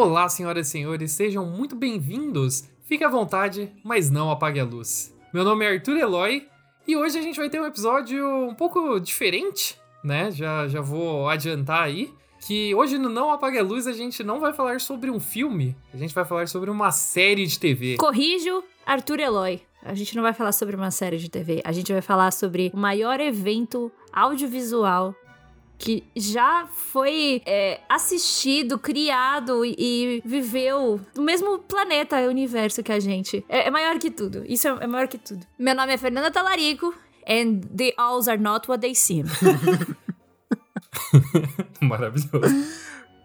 Olá, senhoras e senhores, sejam muito bem-vindos. Fique à vontade, mas não apague a luz. Meu nome é Arthur Eloy e hoje a gente vai ter um episódio um pouco diferente, né? Já, já vou adiantar aí. Que hoje no Não Apague a Luz a gente não vai falar sobre um filme, a gente vai falar sobre uma série de TV. Corrijo, Arthur Eloy. A gente não vai falar sobre uma série de TV, a gente vai falar sobre o maior evento audiovisual que já foi é, assistido, criado e viveu no mesmo planeta, universo que a gente. É, é maior que tudo. Isso é, é, maior que tudo. Meu nome é Fernanda Talarico. And the owls are not what they seem. Maravilhoso.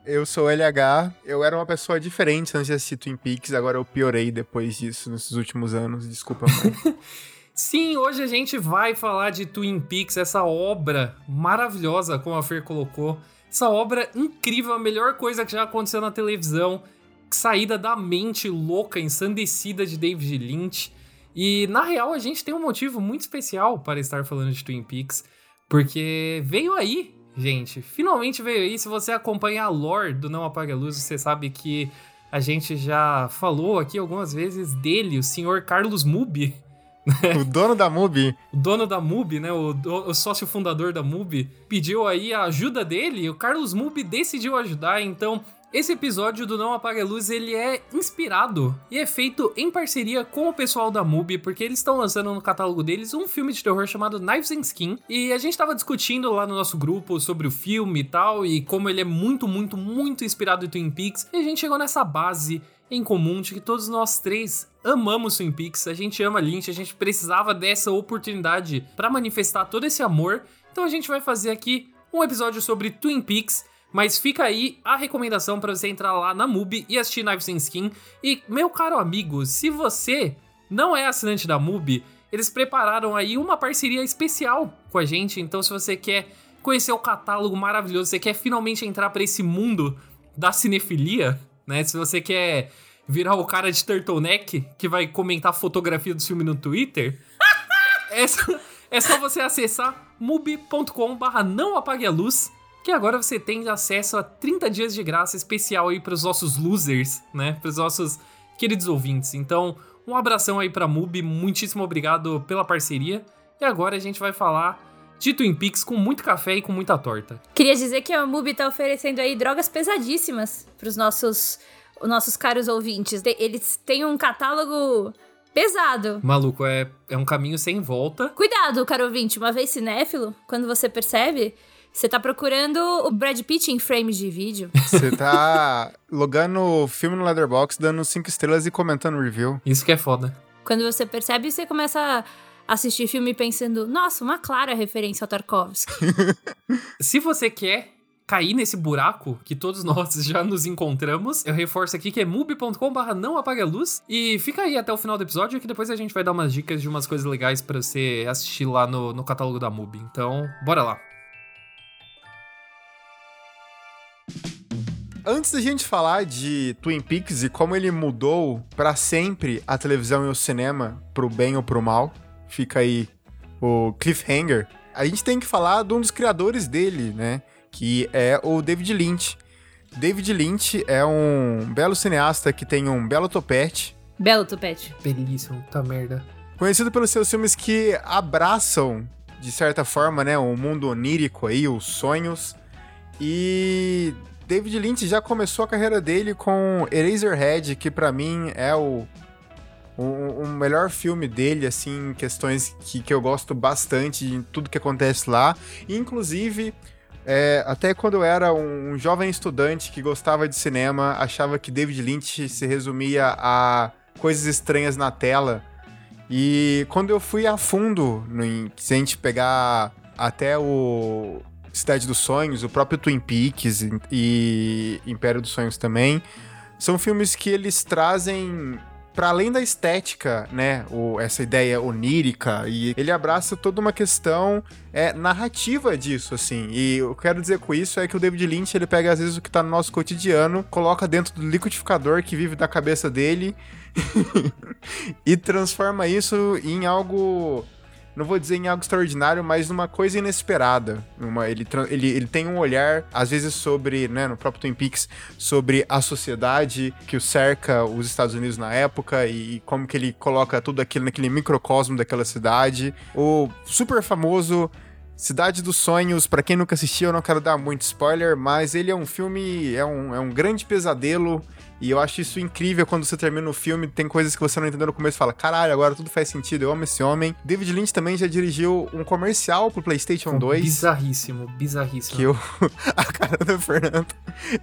Eu sou LH, eu era uma pessoa diferente antes de assistir Twin Peaks, agora eu piorei depois disso nesses últimos anos, desculpa, mãe. Sim, hoje a gente vai falar de Twin Peaks, essa obra maravilhosa, como a Fer colocou. Essa obra incrível, a melhor coisa que já aconteceu na televisão. Saída da mente louca, ensandecida de David Lynch. E na real a gente tem um motivo muito especial para estar falando de Twin Peaks, porque veio aí, gente. Finalmente veio aí. Se você acompanha a lore do Não Apague a Luz, você sabe que a gente já falou aqui algumas vezes dele, o senhor Carlos Mubi o dono da MUBI. O dono da MUBI, né? O, o, sócio fundador da MUBI pediu aí a ajuda dele o Carlos MUBI decidiu ajudar, então esse episódio do Não Apaga a Luz, ele é inspirado e é feito em parceria com o pessoal da MUBI, porque eles estão lançando no catálogo deles um filme de terror chamado Knives and Skin, e a gente tava discutindo lá no nosso grupo sobre o filme e tal, e como ele é muito, muito, muito inspirado em Twin Peaks, e a gente chegou nessa base em comum de que todos nós três amamos Twin Peaks, a gente ama Lynch, a gente precisava dessa oportunidade para manifestar todo esse amor. Então a gente vai fazer aqui um episódio sobre Twin Peaks, mas fica aí a recomendação para você entrar lá na MUBI e assistir Knives and Skin. E meu caro amigo, se você não é assinante da MUBI, eles prepararam aí uma parceria especial com a gente. Então se você quer conhecer o catálogo maravilhoso, você quer finalmente entrar para esse mundo da cinefilia, né? Se você quer virar o cara de turtleneck que vai comentar fotografia do filme no Twitter, é, só, é só você acessar mubi.com barra não apague a luz, que agora você tem acesso a 30 dias de graça especial aí para os nossos losers, né? Para os nossos queridos ouvintes. Então, um abração aí para Mubi, muitíssimo obrigado pela parceria. E agora a gente vai falar de Twin Peaks com muito café e com muita torta. Queria dizer que a Mubi tá oferecendo aí drogas pesadíssimas para os nossos, os nossos caros ouvintes. Eles têm um catálogo pesado. Maluco, é, é um caminho sem volta. Cuidado, caro ouvinte, uma vez cinéfilo, quando você percebe, você tá procurando o Brad Pitt em frames de vídeo. Você tá logando o filme no Leatherbox, dando cinco estrelas e comentando review. Isso que é foda. Quando você percebe, você começa a assistir filme pensando, nossa, uma clara referência ao Tarkovsky. Se você quer cair nesse buraco que todos nós já nos encontramos, eu reforço aqui que é mubi.com/barra não apague a luz e fica aí até o final do episódio que depois a gente vai dar umas dicas de umas coisas legais para você assistir lá no, no catálogo da Mubi. Então, bora lá. Antes da gente falar de Twin Peaks e como ele mudou para sempre a televisão e o cinema, pro bem ou pro mal, fica aí o cliffhanger, a gente tem que falar de um dos criadores dele, né? Que é o David Lynch. David Lynch é um belo cineasta que tem um belo topete. Belo topete. Belíssimo, tá merda. Conhecido pelos seus filmes que abraçam, de certa forma, né, o mundo onírico aí, os sonhos. E David Lynch já começou a carreira dele com Eraserhead, que para mim é o o, melhor filme dele, assim, questões que, que eu gosto bastante de tudo que acontece lá. Inclusive, é, até quando eu era um, um, jovem estudante que gostava de cinema, achava que David Lynch se resumia a coisas estranhas na tela. E quando eu fui a fundo, no, se a gente pegar até o Cidade dos Sonhos, o próprio Twin Peaks e, e Império dos Sonhos também, são filmes que eles trazem para além da estética, né, o, essa ideia onírica, e ele abraça toda uma questão é, narrativa disso, assim. E eu quero dizer com isso é que o David Lynch, ele pega às vezes o que tá no nosso cotidiano, coloca dentro do liquidificador que vive da cabeça dele e transforma isso em algo não vou dizer em algo extraordinário, mas numa coisa inesperada. Uma, ele, ele, ele tem um olhar, às vezes, sobre, né, no próprio Twin Peaks, sobre a sociedade que o cerca os Estados Unidos na época e, e como que ele coloca tudo aquilo naquele microcosmo daquela cidade. O super famoso Cidade dos Sonhos, para quem nunca assistiu, eu não quero dar muito spoiler, mas ele é um filme, é um, é um grande pesadelo. E eu acho isso incrível quando você termina o filme, tem coisas que você não entendeu no começo e fala: caralho, agora tudo faz sentido, eu amo esse homem. David Lynch também já dirigiu um comercial pro PlayStation Foi 2. Bizarríssimo, bizarríssimo. Que eu. a cara do Fernando.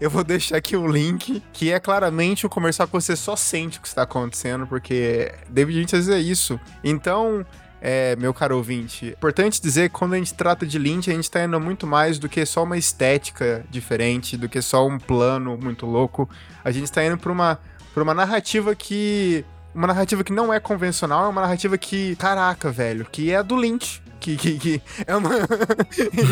Eu vou deixar aqui o link, que é claramente um comercial que você só sente o que está acontecendo, porque David Lynch às vezes é isso. Então, é, meu caro ouvinte, importante dizer que quando a gente trata de Lynch, a gente tá indo muito mais do que só uma estética diferente, do que só um plano muito louco. A gente tá indo pra uma, pra uma narrativa que. Uma narrativa que não é convencional, é uma narrativa que. Caraca, velho, que é do Lynch. Que, que, que é uma.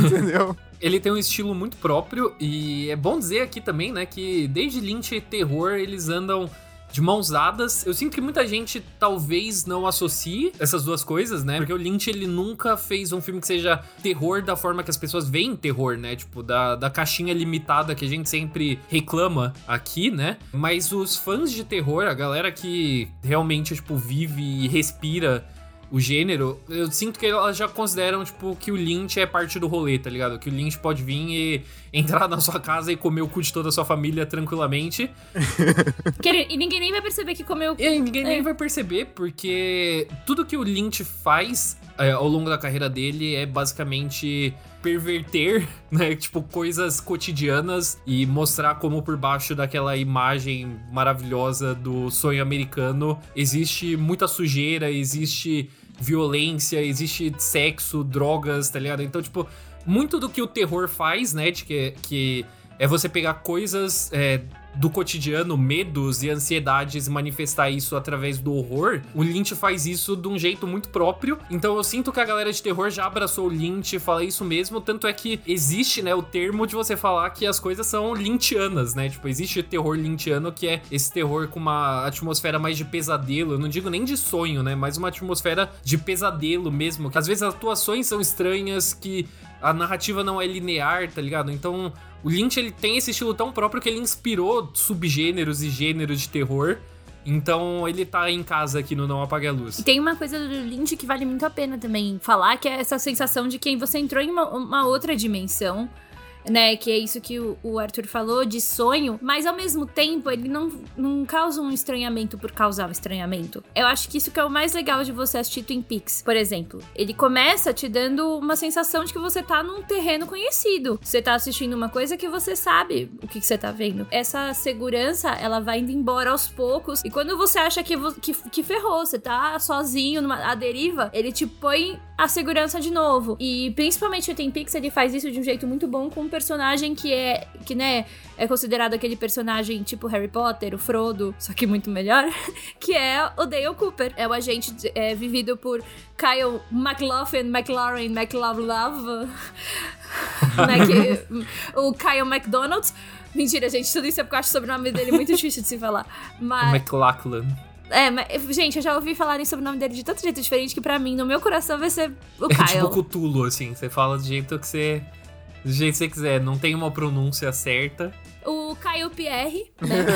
Entendeu? Ele tem um estilo muito próprio e é bom dizer aqui também, né, que desde Lynch e terror eles andam de mãos dadas. Eu sinto que muita gente talvez não associe essas duas coisas, né? Porque o Lynch, ele nunca fez um filme que seja terror da forma que as pessoas veem terror, né? Tipo, da, da caixinha limitada que a gente sempre reclama aqui, né? Mas os fãs de terror, a galera que realmente, tipo, vive e respira o gênero, eu sinto que elas já consideram, tipo, que o Lynch é parte do rolê, tá ligado? Que o Lynch pode vir e entrar na sua casa e comer o cu de toda a sua família tranquilamente. e ninguém nem vai perceber que comeu. E ninguém é. nem vai perceber, porque tudo que o Lynch faz é, ao longo da carreira dele é basicamente perverter, né, tipo coisas cotidianas e mostrar como por baixo daquela imagem maravilhosa do sonho americano existe muita sujeira, existe violência, existe sexo, drogas, tá ligado? Então, tipo, muito do que o terror faz, né? De que, que é você pegar coisas é, do cotidiano, medos e ansiedades e manifestar isso através do horror, o Lynch faz isso de um jeito muito próprio. Então eu sinto que a galera de terror já abraçou o Lynch e fala isso mesmo, tanto é que existe, né, o termo de você falar que as coisas são lynchianas, né? Tipo, existe terror lynchiano que é esse terror com uma atmosfera mais de pesadelo, eu não digo nem de sonho, né, mas uma atmosfera de pesadelo mesmo, que às vezes as atuações são estranhas, que a narrativa não é linear, tá ligado? Então, o Lynch ele tem esse estilo tão próprio que ele inspirou subgêneros e gêneros de terror. Então ele tá em casa aqui no Não Apague a Luz. E tem uma coisa do Lynch que vale muito a pena também falar, que é essa sensação de que você entrou em uma, uma outra dimensão né? Que é isso que o, Arthur falou de sonho, mas ao mesmo tempo ele não, não causa um estranhamento por causar um estranhamento. Eu acho que isso que é o mais legal de você assistir Twin Peaks, por exemplo. Ele começa te dando uma sensação de que você tá num terreno conhecido. Você tá assistindo uma coisa que você sabe o que, que você tá vendo. Essa segurança, ela vai indo embora aos poucos. E quando você acha que, que, que ferrou, você tá sozinho numa a deriva, ele te põe a segurança de novo. E principalmente o Twin Peaks, ele faz isso de um jeito muito bom com personagem que é, que, né, é considerado aquele personagem tipo Harry Potter, o Frodo, só que muito melhor, que é o Dale Cooper. É o agente é, vivido por Kyle McLaughlin, McLaurin, McLove, o Kyle McDonald. Mentira, gente, tudo isso é porque eu acho o sobrenome dele muito difícil de se falar. Mas... McLaughlin. É, mas, gente, eu já ouvi falarem sobre o nome dele de tanto jeito diferente que pra mim, no meu coração, vai ser o Kyle. É tipo Cthulhu, assim. Você fala do jeito que você do jeito que você quiser, não tem uma pronúncia certa. O Caio Pierre, né?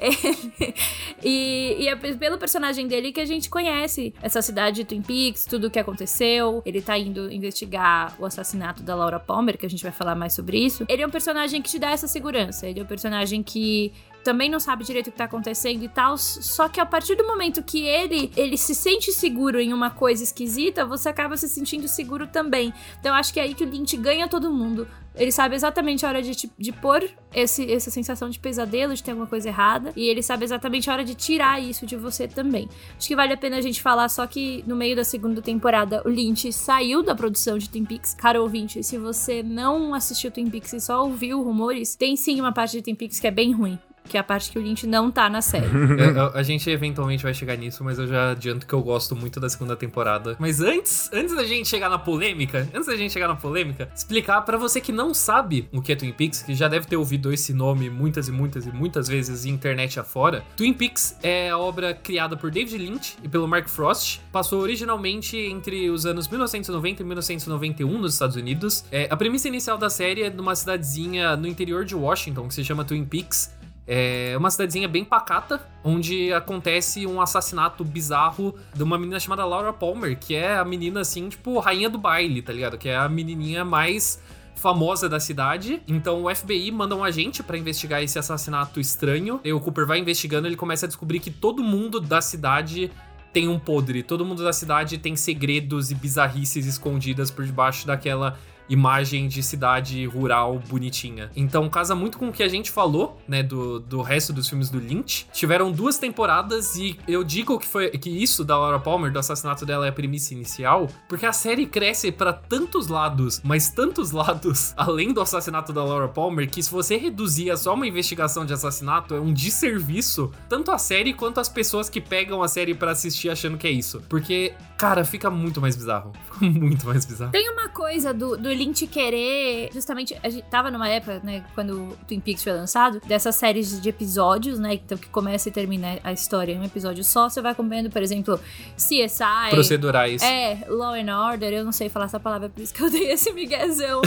ele... ele... E, e, é pelo personagem dele que a gente conhece essa cidade de Twin Peaks, tudo o que aconteceu. Ele tá indo investigar o assassinato da Laura Palmer, que a gente vai falar mais sobre isso. Ele é um personagem que te dá essa segurança. Ele é um personagem que também não sabe direito o que tá acontecendo e tal. Só que a partir do momento que ele ele se sente seguro em uma coisa esquisita, você acaba se sentindo seguro também. Então acho que é aí que o Lynch ganha todo mundo. Ele sabe exatamente a hora de, de pôr esse, essa sensação de pesadelo, de ter alguma coisa errada. E ele sabe exatamente a hora de tirar isso de você também. Acho que vale a pena a gente falar só que no meio da segunda temporada o Lynch saiu da produção de Twin Peaks. Cara ouvinte, se você não assistiu Twin Peaks e só ouviu rumores, tem sim uma parte de Twin Peaks que é bem ruim que é a parte que o Lynch não tá na série. É, a gente eventualmente vai chegar nisso, mas eu já adianto que eu gosto muito da segunda temporada. Mas antes, antes da gente chegar na polêmica, antes da gente chegar na polêmica, explicar para você que não sabe o que é Twin Peaks, que já deve ter ouvido esse nome muitas e muitas e muitas vezes internet afora. Twin Peaks é a obra criada por David Lynch e pelo Mark Frost. Passou originalmente entre os anos 1990 e 1991 nos Estados Unidos. É, a premissa inicial da série é numa cidadezinha no interior de Washington, que se chama Twin Peaks. É uma cidadezinha bem pacata, onde acontece um assassinato bizarro de uma menina chamada Laura Palmer, que é a menina, assim, tipo, rainha do baile, tá ligado? Que é a menininha mais famosa da cidade. Então o FBI manda um agente para investigar esse assassinato estranho. E o Cooper vai investigando, ele começa a descobrir que todo mundo da cidade tem um podre. Todo mundo da cidade tem segredos e bizarrices escondidas por debaixo daquela imagem de cidade rural bonitinha. Então casa muito com o que a gente falou, né, do, do resto dos filmes do Lynch. Tiveram duas temporadas e eu digo que foi que isso da Laura Palmer, do assassinato dela é a premissa inicial, porque a série cresce para tantos lados, mas tantos lados além do assassinato da Laura Palmer, que se você reduzir a só uma investigação de assassinato é um desserviço tanto a série quanto as pessoas que pegam a série para assistir achando que é isso. Porque, cara, fica muito mais bizarro. Fica muito mais bizarro. Tem uma coisa do, do Lynch querer. Justamente, a gente tava numa época, né, quando o Twin Peaks foi lançado, dessas séries de episódios, né? Então, que começa e termina a história em um episódio só. Você vai acompanhando, por exemplo, CSI. Procedurais. É, Law and Order. Eu não sei falar essa palavra, por isso que eu dei esse miguezão.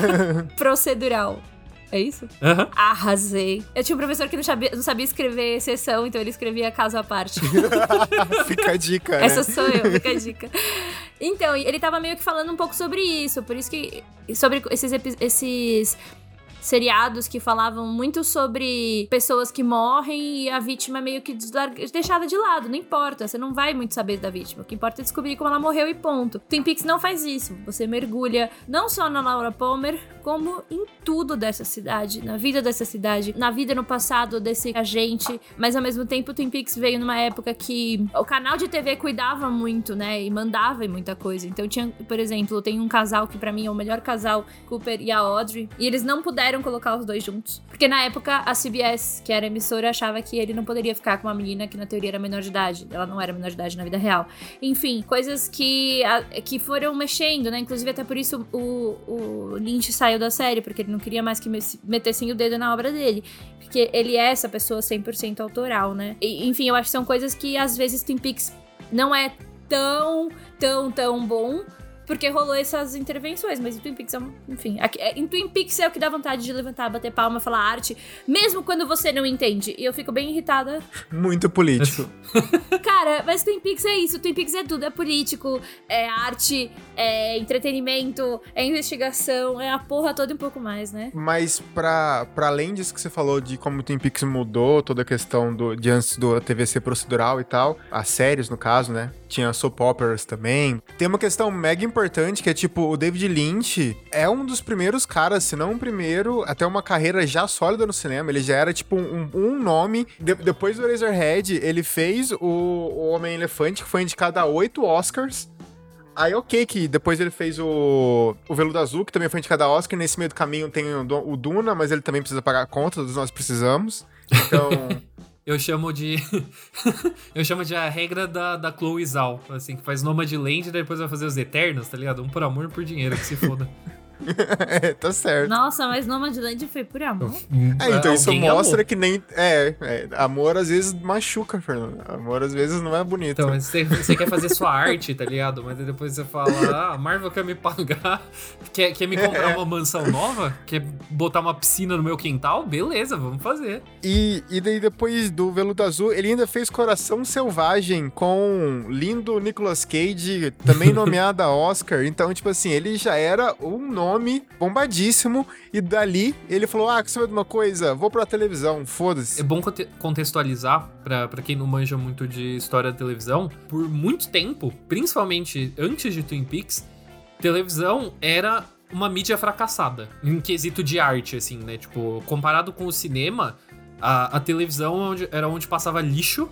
Procedural. É isso? Aham. Arrasei. Eu tinha um professor que não sabia, não sabia escrever exceção, então ele escrevia caso à parte. Fica a dica, né? Essa sou eu, fica a dica. Então, ele tava meio que falando um pouco sobre isso, por isso que. Sobre esses, esses seriados que falavam muito sobre pessoas que morrem e a vítima meio que deixada de lado. Não importa, você não vai muito saber da vítima. O que importa é descobrir como ela morreu e ponto. Twin Peaks não faz isso. Você mergulha não só na Laura Palmer, como em tudo dessa cidade, na vida dessa cidade, na vida no passado desse agente, mas ao mesmo tempo Twin Peaks veio numa época que o canal de TV cuidava muito, né, e mandava em muita coisa. Então tinha, por exemplo, tem um casal que pra mim é o melhor casal, Cooper e a Audrey, e eles não puderam colocar os dois juntos, porque na época a CBS, que era emissora, achava que ele não poderia ficar com uma menina que na teoria era menor de idade. Ela não era menor de idade na vida real. Enfim, coisas que, a- que foram mexendo, né? Inclusive, até por isso o, o Lynch saiu da série, porque ele não queria mais que me- metessem o dedo na obra dele. Porque ele é essa pessoa 100% autoral, né? E, enfim, eu acho que são coisas que às vezes Twin Peaks não é tão, tão, tão bom. Porque rolou essas intervenções, mas em Twin Peaks é um, Enfim, aqui- é- em Twin Peaks é o que dá vontade de levantar, bater palma, falar arte, mesmo quando você não entende. E eu fico bem irritada Muito político. Cara, mas Twin Peaks é isso. Twin Peaks é tudo. É político, é arte, é entretenimento, é investigação, é a porra toda e um pouco mais, né? Mas pra, pra além disso que você falou de como o Twin Peaks mudou, toda a questão do, de antes do TV ser procedural e tal, as séries no caso, né? Tinha soap operas também. Tem uma questão mega importante que é tipo, o David Lynch é um dos primeiros caras, se não o primeiro, até uma carreira já sólida no cinema. Ele já era tipo um, um nome. De- depois do Razorhead, ele fez o, o Homem-Elefante, que foi indicado a oito Oscars. Aí, ok, que depois ele fez o, o Veludo Azul, que também foi indicado a Oscar. Nesse meio do caminho tem o, o Duna, mas ele também precisa pagar a conta, todos nós precisamos. Então, Eu chamo de. eu chamo de a regra da, da Chloe Zhao. Assim, que faz Nomadland e depois vai fazer os Eternos, tá ligado? Um por amor, um por dinheiro, que se foda. é, tá certo. Nossa, mas Nomadland foi por amor. É, então isso Alguém mostra amou. que nem. É, é, amor às vezes machuca, Fernando. Amor às vezes não é bonito. Então, mas você, você quer fazer sua arte, tá ligado? Mas aí depois você fala, ah, a Marvel quer me pagar, quer, quer me comprar uma mansão nova? Quer botar uma piscina no meu quintal? Beleza, vamos fazer. E, e daí depois do Veludo Azul, ele ainda fez Coração Selvagem com lindo Nicolas Cage, também nomeado a Oscar. Então, tipo assim, ele já era um nome bombadíssimo. E dali ele falou: Ah, quer saber de uma coisa? Vou pra televisão, É foda-se. bom conte- contextualizar, pra, pra quem não manja muito de história da televisão, por muito tempo, principalmente antes de Twin Peaks, televisão era uma mídia fracassada, em quesito de arte, assim, né? Tipo, comparado com o cinema, a, a televisão onde- era onde passava lixo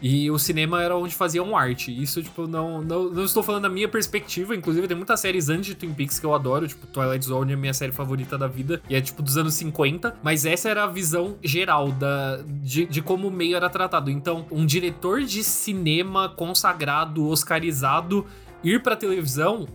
E o cinema era onde faziam arte. Isso, tipo, não, não, não estou falando da minha perspectiva. Inclusive, tem muitas séries antes de Twin Peaks que eu adoro. Tipo, Twilight Zone é minha série favorita da vida. E é, tipo, dos anos 50. Mas essa era a visão geral da, de, de como o meio era tratado. Então, um diretor de cinema consagrado, oscarizado, ir pra televisão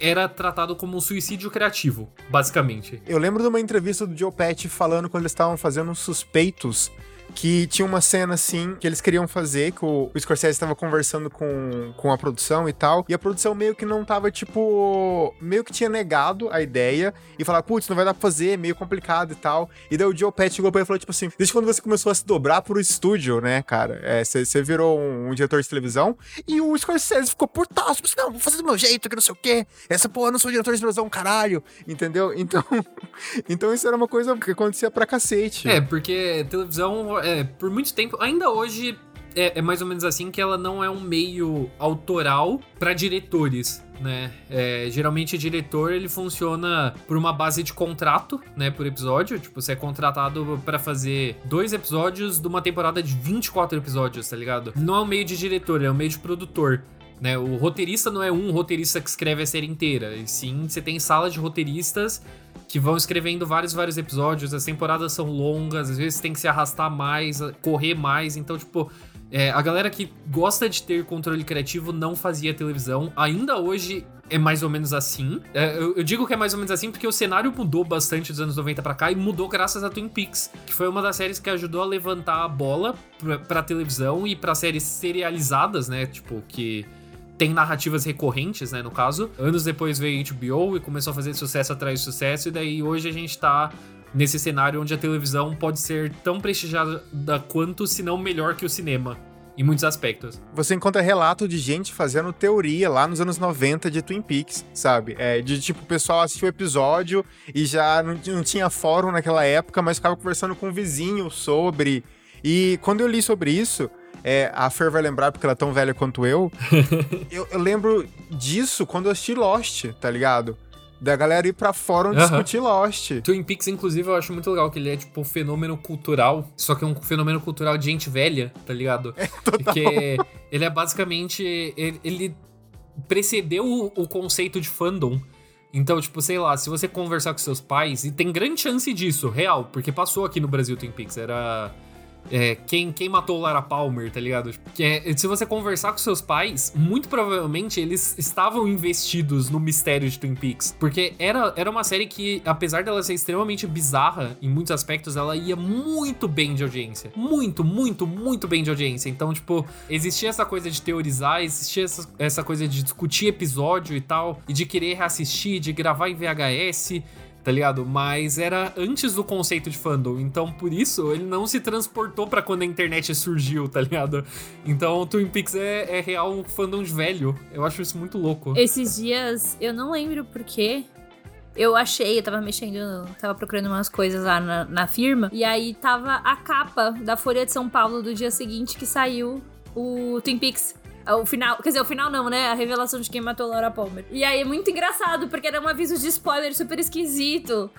era tratado como um suicídio criativo, basicamente. Eu lembro de uma entrevista do Joe Pesci falando quando eles estavam fazendo Suspeitos, que tinha uma cena assim que eles queriam fazer, que o, Scorsese estava conversando com, com a produção e tal, e a produção meio que não tava, tipo, meio que tinha negado a ideia e falar, putz, não vai dar pra fazer, é meio complicado e tal. E daí o Joe Pesci chegou pra ele e falou, tipo assim, desde quando você começou a se dobrar pro estúdio, né, cara? Você é, virou um, um, diretor de televisão e o Scorsese ficou tipo assim, não, vou fazer do meu jeito, que não sei o quê. Essa porra, eu não sou diretor de televisão, caralho, entendeu? Então, então isso era uma coisa que acontecia pra cacete. É, porque televisão é, por muito tempo, ainda hoje é, é, mais ou menos assim que ela não é um meio autoral para diretores, né? É, geralmente o diretor ele funciona por uma base de contrato, né, por episódio. Tipo, você é contratado para fazer dois episódios de uma temporada de 24 episódios, tá ligado? Não é um meio de diretor, é um meio de produtor. Né, o roteirista não é um roteirista que escreve a série inteira, e sim você tem sala de roteiristas que vão escrevendo vários, vários episódios. As temporadas são longas, às vezes tem que se arrastar mais, correr mais. Então, tipo, é, a galera que gosta de ter controle criativo não fazia televisão. Ainda hoje é mais ou menos assim. É, eu, eu, digo que é mais ou menos assim porque o cenário mudou bastante dos anos 90 para cá e mudou graças a Twin Peaks, que foi uma das séries que ajudou a levantar a bola pra, pra televisão e para séries serializadas, né? Tipo, que tem narrativas recorrentes, né, no caso. Anos depois veio HBO e começou a fazer sucesso atrás de sucesso, e daí hoje a gente tá nesse cenário onde a televisão pode ser tão prestigiada quanto, se não melhor que o cinema. Em muitos aspectos. Você encontra relato de gente fazendo teoria lá nos anos 90 de Twin Peaks, sabe? É, de tipo, o pessoal assistiu o episódio e já não, não tinha fórum naquela época, mas ficava conversando com o vizinho sobre. E quando eu li sobre isso, é, a Fer vai lembrar porque ela é tão velha quanto eu. eu, eu, lembro disso quando eu assisti Lost, tá ligado? Da galera ir pra fórum discutir Lost. Twin Peaks, inclusive, eu acho muito legal que ele é, tipo, um fenômeno cultural, só que é um fenômeno cultural de gente velha, tá ligado? É, total. Porque ele é basicamente. Ele, ele precedeu o, o conceito de fandom. Então, tipo, sei lá, se você conversar com seus pais, e tem grande chance disso, real, porque passou aqui no Brasil Twin Peaks, era é, quem, quem matou Lara Palmer, tá ligado? É, se você conversar com seus pais, muito provavelmente eles estavam investidos no mistério de Twin Peaks. Porque era, era uma série que, apesar dela ser extremamente bizarra em muitos aspectos, ela ia muito bem de audiência. Muito, muito, muito bem de audiência. Então, tipo, existia essa coisa de teorizar, existia essa, essa coisa de discutir episódio e tal, e de querer reassistir, de gravar em VHS tá ligado? Mas era antes do conceito de fandom, então por isso ele não se transportou para quando a internet surgiu, tá ligado? Então Twin Peaks é, é real um fandom de velho. Eu acho isso muito louco. Esses dias, eu não lembro porquê, eu achei, eu tava mexendo, tava procurando umas coisas lá na, na, firma, e aí tava a capa da Folha de São Paulo do dia seguinte que saiu o Twin Peaks. O final, quer dizer, o final não, né? A revelação de quem matou Laura Palmer. E aí é muito engraçado, porque era um aviso de spoiler super esquisito.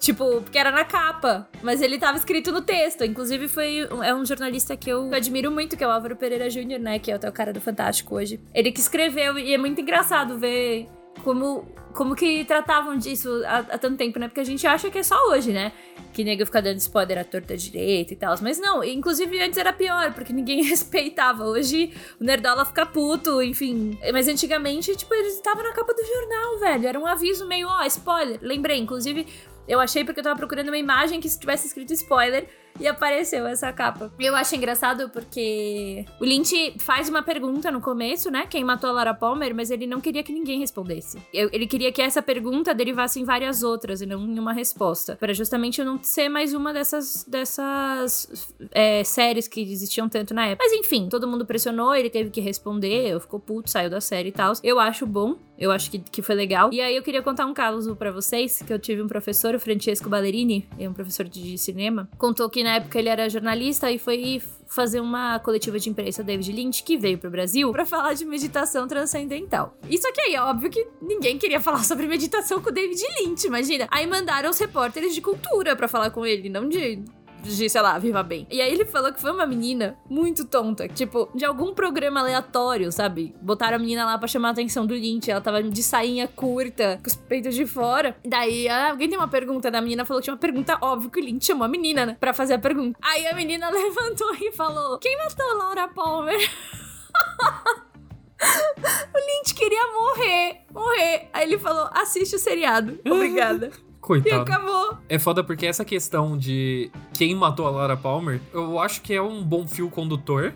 Tipo, porque era na capa, mas ele tava escrito no texto. Inclusive, foi é um jornalista que eu admiro muito, que é o Álvaro Pereira Júnior, né? Que é o cara do Fantástico hoje. Ele que escreveu, e é muito engraçado ver como, como que tratavam disso há, há, tanto tempo, né? Porque a gente acha que é só hoje, né? Que nego fica dando spoiler à torta direita e tal. Mas não, inclusive antes era pior, porque ninguém respeitava. Hoje o Nerdola fica puto, enfim. Mas antigamente, tipo, eles estavam na capa do jornal, velho. Era um aviso meio, ó, spoiler. Lembrei, inclusive, eu achei porque eu tava procurando uma imagem que tivesse escrito spoiler e apareceu essa capa. Eu acho engraçado porque o Lynch faz uma pergunta no começo, né? Quem matou a Lara Palmer, mas ele não queria que ninguém respondesse. Ele queria que essa pergunta derivasse em várias outras e não em uma resposta. Para justamente não ser mais uma dessas, dessas é, séries que existiam tanto na época. Mas enfim, todo mundo pressionou, ele teve que responder, ficou puto, saiu da série e tal. Eu acho bom, eu acho que, que foi legal. E aí eu queria contar um caso para vocês, que eu tive um professor, o Francesco Ballerini, é um professor de cinema, contou que na época ele era jornalista e foi fazer uma coletiva de imprensa David Lynch que veio pro Brasil para falar de meditação transcendental. Isso aqui aí, óbvio que ninguém queria falar sobre meditação com o David Lynch, imagina. Aí mandaram os repórteres de cultura para falar com ele, não de de, sei lá, Viva Bem. E aí ele falou que foi uma menina muito tonta, tipo, de algum programa aleatório, sabe? Botaram a menina lá pra chamar a atenção do Lynch, ela tava de sainha curta, com os peitos de fora. Daí ah, alguém tem uma pergunta da menina, falou que tinha uma pergunta óbvio que o Lynch chamou a menina, né? Pra fazer a pergunta. Aí a menina levantou e falou: Quem matou Laura Palmer? o Lynch queria morrer, morrer. Aí ele falou: assiste o seriado. Obrigada. E Coitado. acabou. É foda porque essa questão de quem matou a Laura Palmer, eu acho que é um bom fio condutor.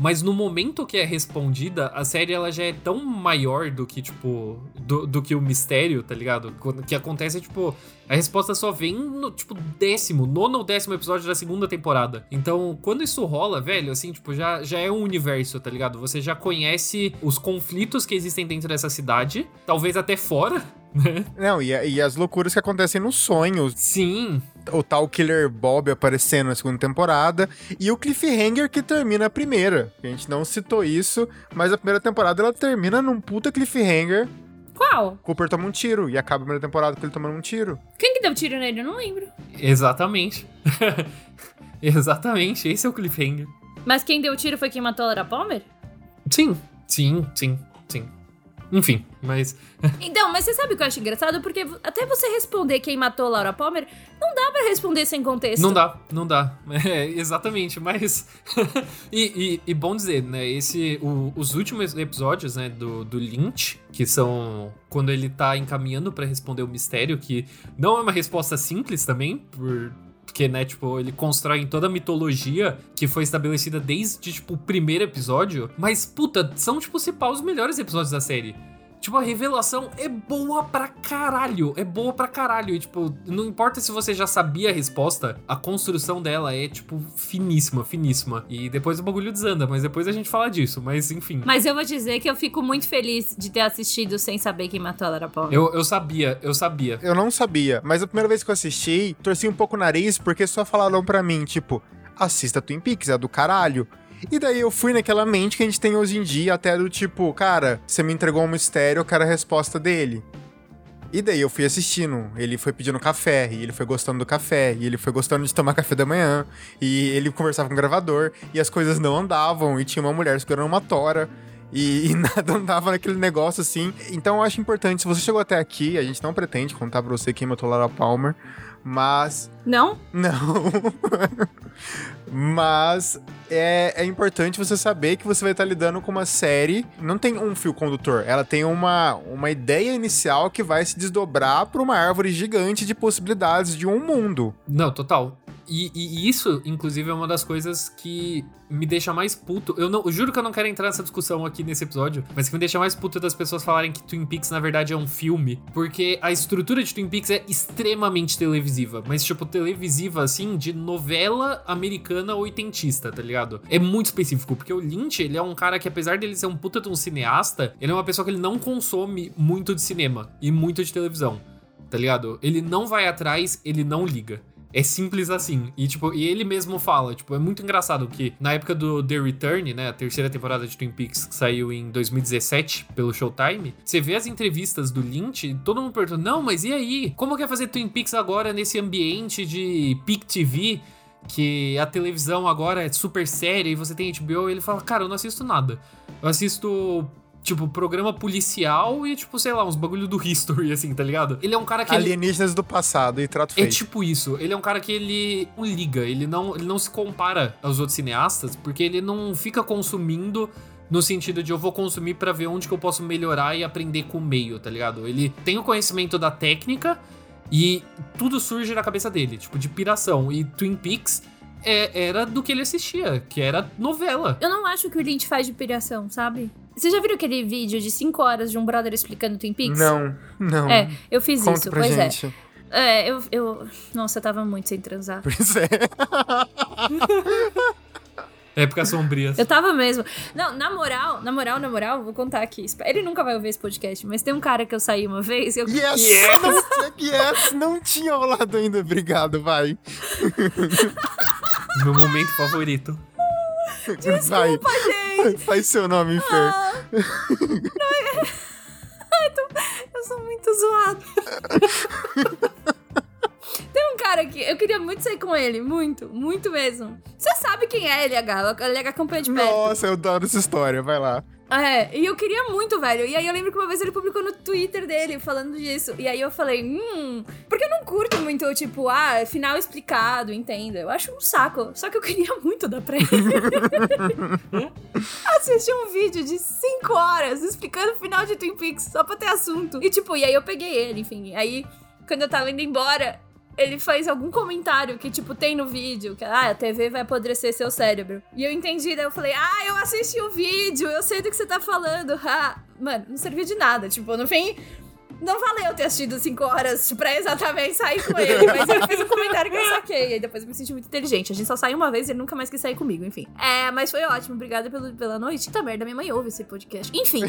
Mas no momento que é respondida, a série ela já é tão maior do que, tipo, do, do que o mistério, tá ligado? O que acontece é, tipo, a resposta só vem no, tipo, décimo, nono ou décimo episódio da segunda temporada. Então, quando isso rola, velho, assim, tipo, já, já é um universo, tá ligado? Você já conhece os conflitos que existem dentro dessa cidade, talvez até fora, né? Não, e, e as loucuras que acontecem nos sonhos. Sim, O tal Killer Bob aparecendo na segunda temporada. E o cliffhanger que termina a primeira. A gente não citou isso, mas a primeira temporada ela termina num puta cliffhanger. Qual? Cooper toma um tiro e acaba a primeira temporada com ele tomando um tiro. Quem que deu tiro nele? Eu não lembro. exatamente. exatamente, esse é o cliffhanger. Mas quem deu tiro foi quem matou a Laura Palmer? Sim, sim, sim, sim. Enfim, mas Então, mas você sabe o que eu acho engraçado? Porque até você responder quem matou Laura Palmer, não dá pra responder sem contexto. Não dá, não dá. É, exatamente, mas. e, e- e bom dizer, né? Esse, o- os últimos episódios, né, do, do Lynch, que são quando ele tá encaminhando pra responder o mistério, que não é uma resposta simples também, por. Porque, né, tipo, ele constrói toda a mitologia que foi estabelecida desde, tipo, o primeiro episódio. Mas, puta, são, tipo, se pá, os melhores episódios da série. Tipo, a revelação é boa pra caralho. É boa pra caralho. E, tipo, não importa se você já sabia a resposta, a construção dela é, tipo, finíssima, finíssima. E depois o bagulho desanda, mas depois a gente fala disso. Mas, enfim. Mas eu vou dizer que eu fico muito feliz de ter assistido sem saber quem matou a Laura Palmer. Eu, eu sabia, eu sabia. Eu não sabia, mas a primeira vez que eu assisti, torci um pouco o nariz porque só falaram pra mim, tipo, assista Twin Peaks, é do caralho. E daí eu fui naquela mente que a gente tem hoje em dia, até do tipo, cara, você me entregou um mistério, eu quero a resposta dele. E daí eu fui assistindo, ele foi pedindo café, e ele foi gostando do café, e ele foi gostando de tomar café da manhã, e ele conversava com o gravador, e as coisas não andavam, e tinha uma mulher segurando uma tora, e, e nada andava naquele negócio assim. Então eu acho importante, se você chegou até aqui, a gente não pretende contar pra você quem matou Lara Palmer, mas Não? não. Mas é, é importante você saber que você vai estar lidando com uma série. Não tem um fio condutor, ela tem uma, uma ideia inicial que vai se desdobrar para uma árvore gigante de possibilidades de um mundo. Não, total. E, e isso, inclusive, é uma das coisas que me deixa mais puto. Eu, não, eu juro que eu não quero entrar nessa discussão aqui nesse episódio, mas que me deixa mais puto das pessoas falarem que Twin Peaks, na verdade, é um filme. Porque a estrutura de Twin Peaks é extremamente televisiva. Mas, tipo, televisiva, assim, de novela americana oitentista, tá ligado? É muito específico, porque o Lynch, ele é um cara que, apesar dele ser um puta de um cineasta, ele é uma pessoa que ele não consome muito de cinema e muito de televisão. Tá ligado? Ele não vai atrás, ele não liga. É simples assim. E, tipo, e ele mesmo fala, tipo, é muito engraçado que na época do The Return, né, a terceira temporada de Twin Peaks que saiu em 2017 pelo Showtime, você vê as entrevistas do Lynch, e todo mundo pergunta: "Não, mas e aí? Como que é fazer Twin Peaks agora nesse ambiente de Peak TV?" Que a televisão agora é super séria e você tem HBO, e ele fala: Cara, eu não assisto nada. Eu assisto tipo, programa policial e, tipo, sei lá, uns bagulho do history, assim, tá ligado? Ele é um cara que. ele- Alienígenas do passado e trato é feito. tipo isso. Ele é um cara que ele não liga, ele não, ele não se compara aos outros cineastas, porque ele não fica consumindo no sentido de eu vou consumir pra ver onde que eu posso melhorar e aprender com o meio, tá ligado? Ele tem o conhecimento da técnica e tudo surge na cabeça dele, tipo, de piração. E Twin Peaks é- era do que ele assistia, que era novela. Eu não acho que o Lynch faz de piração, sabe? Você já viu aquele vídeo de 5 horas de um brother explicando Twin Peaks? Não, não. É, eu fiz Conta isso, pra pois gente. é. É, eu, eu. Nossa, eu tava muito sem transar. Pois é. Épocas sombrias. Eu tava mesmo. Não, na moral, na moral, na moral, vou contar aqui. Ele nunca vai ouvir esse podcast, mas tem um cara que eu saí uma vez. Eu... Yes! Yes! Não, yes! Não tinha rolado ainda. Obrigado, vai. Meu momento favorito. vai. gente! Faz seu nome, Fer. Ah, Eu sou muito zoada. Tem um cara que eu queria muito sair com ele. Muito, muito mesmo. Você sabe quem é LH, LH acompanha de perto. Nossa, eu adoro essa história, vai lá. É, e eu queria muito, velho. E aí eu lembro que uma vez ele publicou no Twitter dele falando disso. E aí eu falei, hum. Porque eu não curto muito, tipo, ah, final explicado, entenda. Eu acho um saco. Só que eu queria muito dar pra ele. Assisti um vídeo de 5 horas explicando o final de Twin Peaks só pra ter assunto. E tipo, e aí eu peguei ele, enfim. Aí, quando eu tava indo embora, ele faz algum comentário que, tipo, tem no vídeo, que ah, a TV vai apodrecer seu cérebro. E eu entendi, daí eu falei, ah, eu assisti o vídeo, eu sei do que você tá falando. Ha. Mano, não serviu de nada. Tipo, no fim, não valeu ter assistido 5 horas pra exatamente sair com ele, mas ele fez um comentário que eu saquei. E depois eu me senti muito inteligente. A gente só saiu uma vez e ele nunca mais quis sair comigo, enfim. É, mas foi ótimo. Obrigada pelo, pela noite. Tá merda, minha mãe ouve esse podcast. Enfim.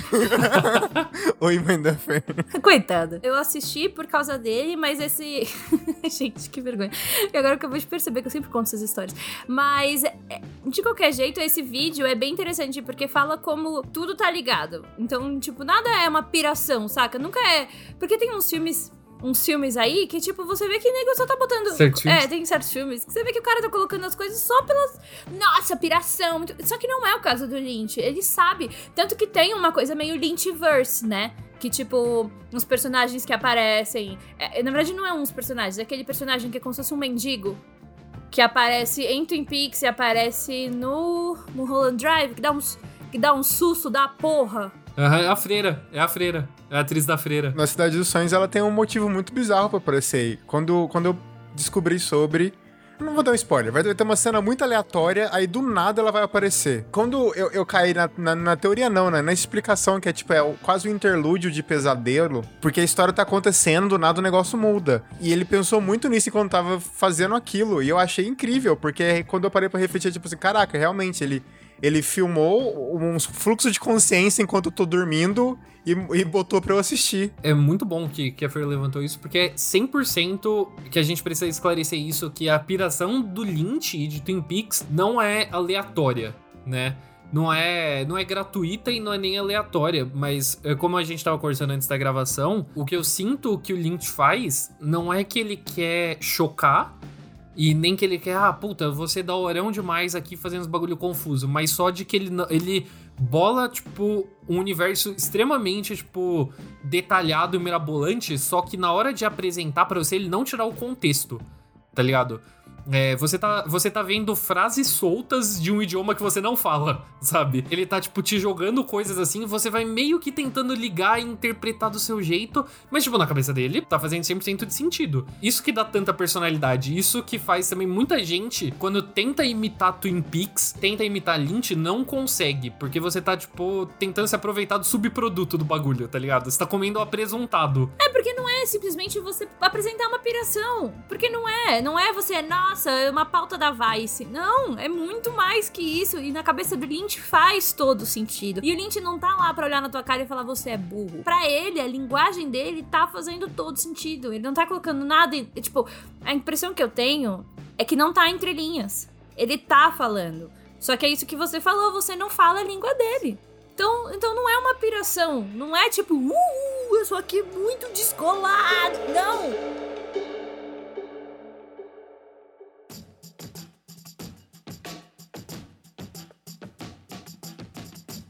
Oi, mãe da Fê. Coitada. Eu assisti por causa dele, mas esse. gente, que vergonha. E agora que eu vou perceber que eu sempre conto essas histórias. Mas, é, de qualquer jeito, esse vídeo é bem interessante porque fala como tudo tá ligado. Então, tipo, nada é uma piração, saca? Nunca é porque tem uns filmes uns filmes aí que, tipo, você vê que o nego só tá botando. Certos é, tem certos filmes que você vê que o cara tá colocando as coisas só pelas. Nossa, piração. Só que não é o caso do Lynch. Ele sabe. Tanto que tem uma coisa meio Lynchverse, né? Que, tipo, uns personagens que aparecem. É, na verdade, não é uns personagens, é aquele personagem que é como se fosse um mendigo. Que aparece em Twin Peaks e aparece no Mulholland Drive, que dá uns. Que dá um susto da porra. Uhum, é a freira, é a freira. É a atriz da freira. Na Cidade dos Sonhos, ela tem um motivo muito bizarro pra aparecer aí. Quando, quando eu descobri sobre. Não vou dar um spoiler, vai ter uma cena muito aleatória, aí do nada ela vai aparecer. Quando eu, eu caí na, na, na teoria, não, né? Na explicação, que é tipo, é quase um interlúdio de pesadelo, porque a história tá acontecendo, do nada o negócio muda. E ele pensou muito nisso quando tava fazendo aquilo, e eu achei incrível, porque quando eu parei pra refletir, tipo assim, caraca, realmente, ele ele filmou um fluxo de consciência enquanto eu tô dormindo e, e botou pra eu assistir. É muito bom que, que a Fer levantou isso, porque é 100% que a gente precisa esclarecer isso, que a piração do Lynch e de Twin Peaks não é aleatória, né? não é, não é gratuita e não é nem aleatória, mas é, como a gente estava conversando antes da gravação, o que eu sinto que o Lynch faz não é que ele quer chocar, e nem que ele quer, ah, puta, você dá orão demais aqui fazendo os bagulho confuso, mas só de que ele, ele bola, tipo, um universo extremamente, tipo, detalhado e mirabolante, só que na hora de apresentar para você, ele não tirar o contexto, tá ligado? É, você, tá, você tá vendo frases soltas de um idioma que você não fala, sabe? Ele tá, tipo, te jogando coisas assim, você vai meio que tentando ligar e interpretar do seu jeito, mas, tipo, na cabeça dele, tá fazendo 100% de sentido. Isso que dá tanta personalidade, isso que faz também muita gente, quando tenta imitar Twin Peaks, tenta imitar Lynch, não consegue, porque você tá, tipo, tentando se aproveitar do subproduto do bagulho, tá ligado? Você tá comendo o apresuntado. É, porque não é simplesmente você apresentar uma piração, porque não é, não é você, nossa, nossa, é uma pauta da Vice. Não, é muito mais que isso. E na cabeça do Lynch faz todo sentido. E o Lynch não tá lá pra olhar na tua cara e falar você é burro. Pra ele, a linguagem dele tá fazendo todo sentido. Ele não tá colocando nada. Em, tipo, a impressão que eu tenho é que não tá entre linhas. Ele tá falando. Só que é isso que você falou, você não fala a língua dele. Então, então não é uma piração. Não é tipo, uh, eu sou aqui muito descolado. Não!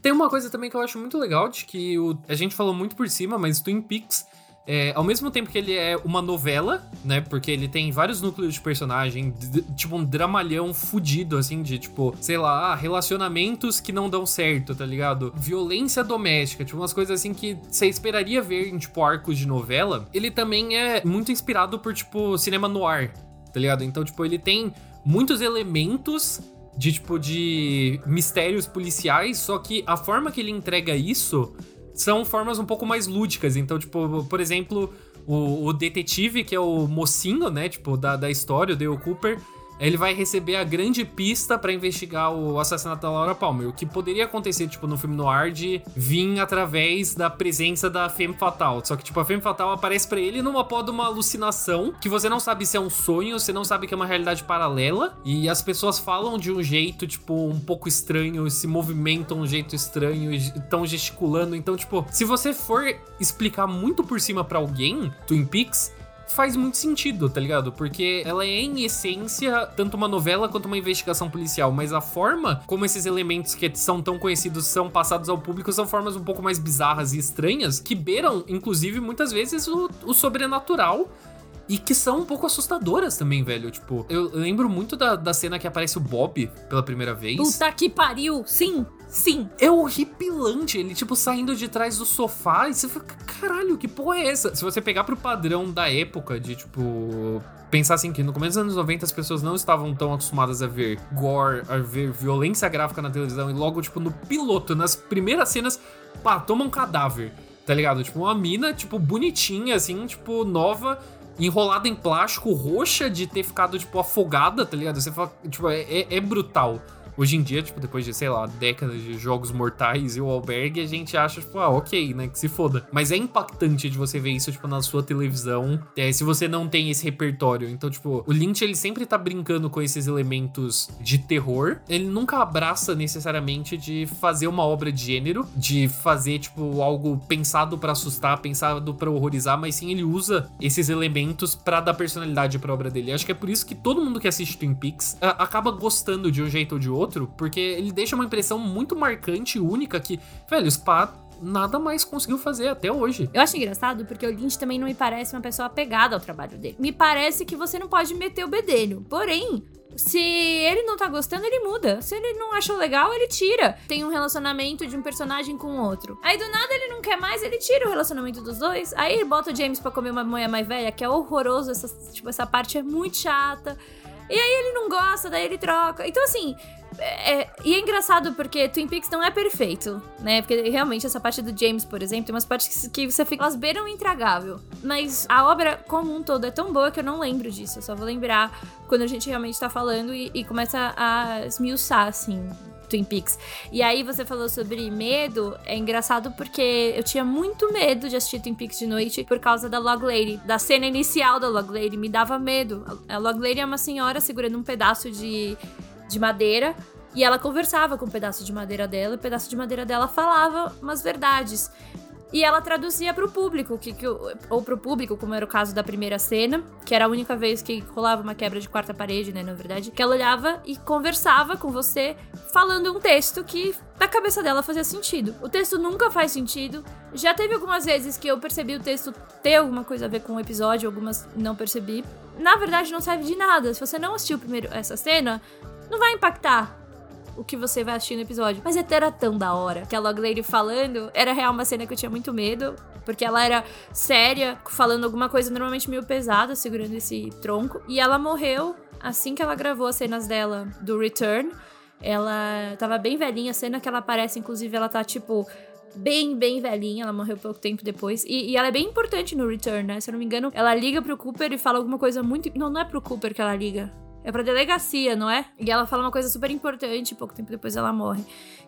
Tem uma coisa também que eu acho muito legal, de que o, a gente falou muito por cima, mas Twin Peaks é, ao mesmo tempo que ele é uma novela, né? Porque ele tem vários núcleos de personagem, tipo um dramalhão fudido, assim, de tipo, sei lá, ah, relacionamentos que não dão certo, tá ligado? Violência doméstica, tipo, umas coisas assim que você esperaria ver em, tipo, arcos de novela. Ele também é muito inspirado por, tipo, cinema noir, tá ligado? Então, tipo, ele tem muitos elementos de tipo de mistérios policiais, só que a forma que ele entrega isso são formas um pouco mais lúdicas. Então, tipo, por exemplo, o, o detetive, que é o mocinho, né, tipo, da, da história, o Dale Cooper, ele vai receber a grande pista para investigar o assassinato da Laura Palmer. O que poderia acontecer, tipo, no filme Noir de vir através da presença da Femme Fatal. Só que, tipo, a Femme Fatal aparece para ele numa pó de uma alucinação que você não sabe se é um sonho, você não sabe que é uma realidade paralela. E as pessoas falam de um jeito, tipo, um pouco estranho, se movimentam de um jeito estranho, estão gesticulando. Então, tipo, se você for explicar muito por cima para alguém, Twin Peaks, faz muito sentido, tá ligado? Porque ela é, em essência, tanto uma novela quanto uma investigação policial, mas a forma como esses elementos que são tão conhecidos são passados ao público são formas um pouco mais bizarras e estranhas, que beiram, inclusive, muitas vezes o, o sobrenatural e que são um pouco assustadoras também, velho. Tipo, eu lembro muito da, da cena que aparece o Bob pela primeira vez. Puta que pariu! Sim! Sim! É horripilante. Ele, tipo, saindo de trás do sofá e você fica, caralho, que porra é essa? Se você pegar pro padrão da época, de tipo. Pensar assim que no começo dos anos 90 as pessoas não estavam tão acostumadas a ver gore, a ver violência gráfica na televisão, e logo, tipo, no piloto, nas primeiras cenas, pá, toma um cadáver. Tá ligado? Tipo, uma mina, tipo, bonitinha, assim, tipo, nova, enrolada em plástico, roxa de ter ficado, tipo, afogada, tá ligado? Você fala, tipo, é, é, é brutal. Hoje em dia, tipo, depois de, sei lá, décadas de jogos mortais e o albergue, a gente acha, tipo, ah, ok, né, que se foda. Mas é impactante de você ver isso, tipo, na sua televisão, é, se você não tem esse repertório. Então, tipo, o Lynch, ele sempre tá brincando com esses elementos de terror. Ele nunca abraça necessariamente de fazer uma obra de gênero, de fazer, tipo, algo pensado para assustar, pensado para horrorizar, mas sim ele usa esses elementos para dar personalidade pra obra dele. Acho que é por isso que todo mundo que assiste Twin Peaks a, acaba gostando de um jeito ou de outro outro, porque ele deixa uma impressão muito marcante e única que, velho, o Spa nada mais conseguiu fazer até hoje. Eu acho engraçado porque o Lynch também não me parece uma pessoa apegada ao trabalho dele. Me parece que você não pode meter o bedelho. Porém, se ele não tá gostando, ele muda. Se ele não achou legal, ele tira. Tem um relacionamento de um personagem com o outro. Aí do nada ele não quer mais, ele tira o relacionamento dos dois. Aí ele bota o James para comer uma mulher mais velha, que é horroroso. Essa, tipo, essa parte é muito chata. E aí ele não gosta, daí ele troca. Então, assim, é, e é engraçado porque Twin Peaks não é perfeito, né? Porque realmente essa parte do James, por exemplo, tem umas partes que, você fica. Elas beiram intragável. Mas a obra como um todo é tão boa que eu não lembro disso. Eu só vou lembrar quando a gente realmente tá falando e, e começa a esmiuçar, assim, Twin Peaks. E aí você falou sobre medo, é engraçado porque eu tinha muito medo de assistir Twin Peaks de noite por causa da Log Lady, da cena inicial da Log Lady, me dava medo. A Log Lady é uma senhora segurando um pedaço de de madeira e ela conversava com o um pedaço de madeira dela, e o pedaço de madeira dela falava umas verdades. E ela traduzia para o público, que, que, ou para o público, como era o caso da primeira cena, que era a única vez que rolava uma quebra de quarta parede, né, na verdade, que ela olhava e conversava com você, falando um texto que na cabeça dela fazia sentido. O texto nunca faz sentido. Já teve algumas vezes que eu percebi o texto ter alguma coisa a ver com o episódio, algumas não percebi. Na verdade, não serve de nada. Se você não assistiu primeiro essa cena, não vai impactar o que você vai assistir no episódio. Mas até era tão da hora que a Log Lady falando era real uma cena que eu tinha muito medo. Porque ela era séria, falando alguma coisa normalmente meio pesada, segurando esse tronco. E ela morreu assim que ela gravou as cenas dela do Return. Ela tava bem velhinha, a cena que ela aparece, inclusive, ela tá tipo bem, bem velhinha. Ela morreu pouco tempo depois. E, e, ela é bem importante no Return, né? Se eu não me engano, ela liga pro Cooper e fala alguma coisa muito. Não, não é pro Cooper que ela liga. É pra delegacia, não é? E ela fala uma coisa super importante, pouco tempo depois ela morre.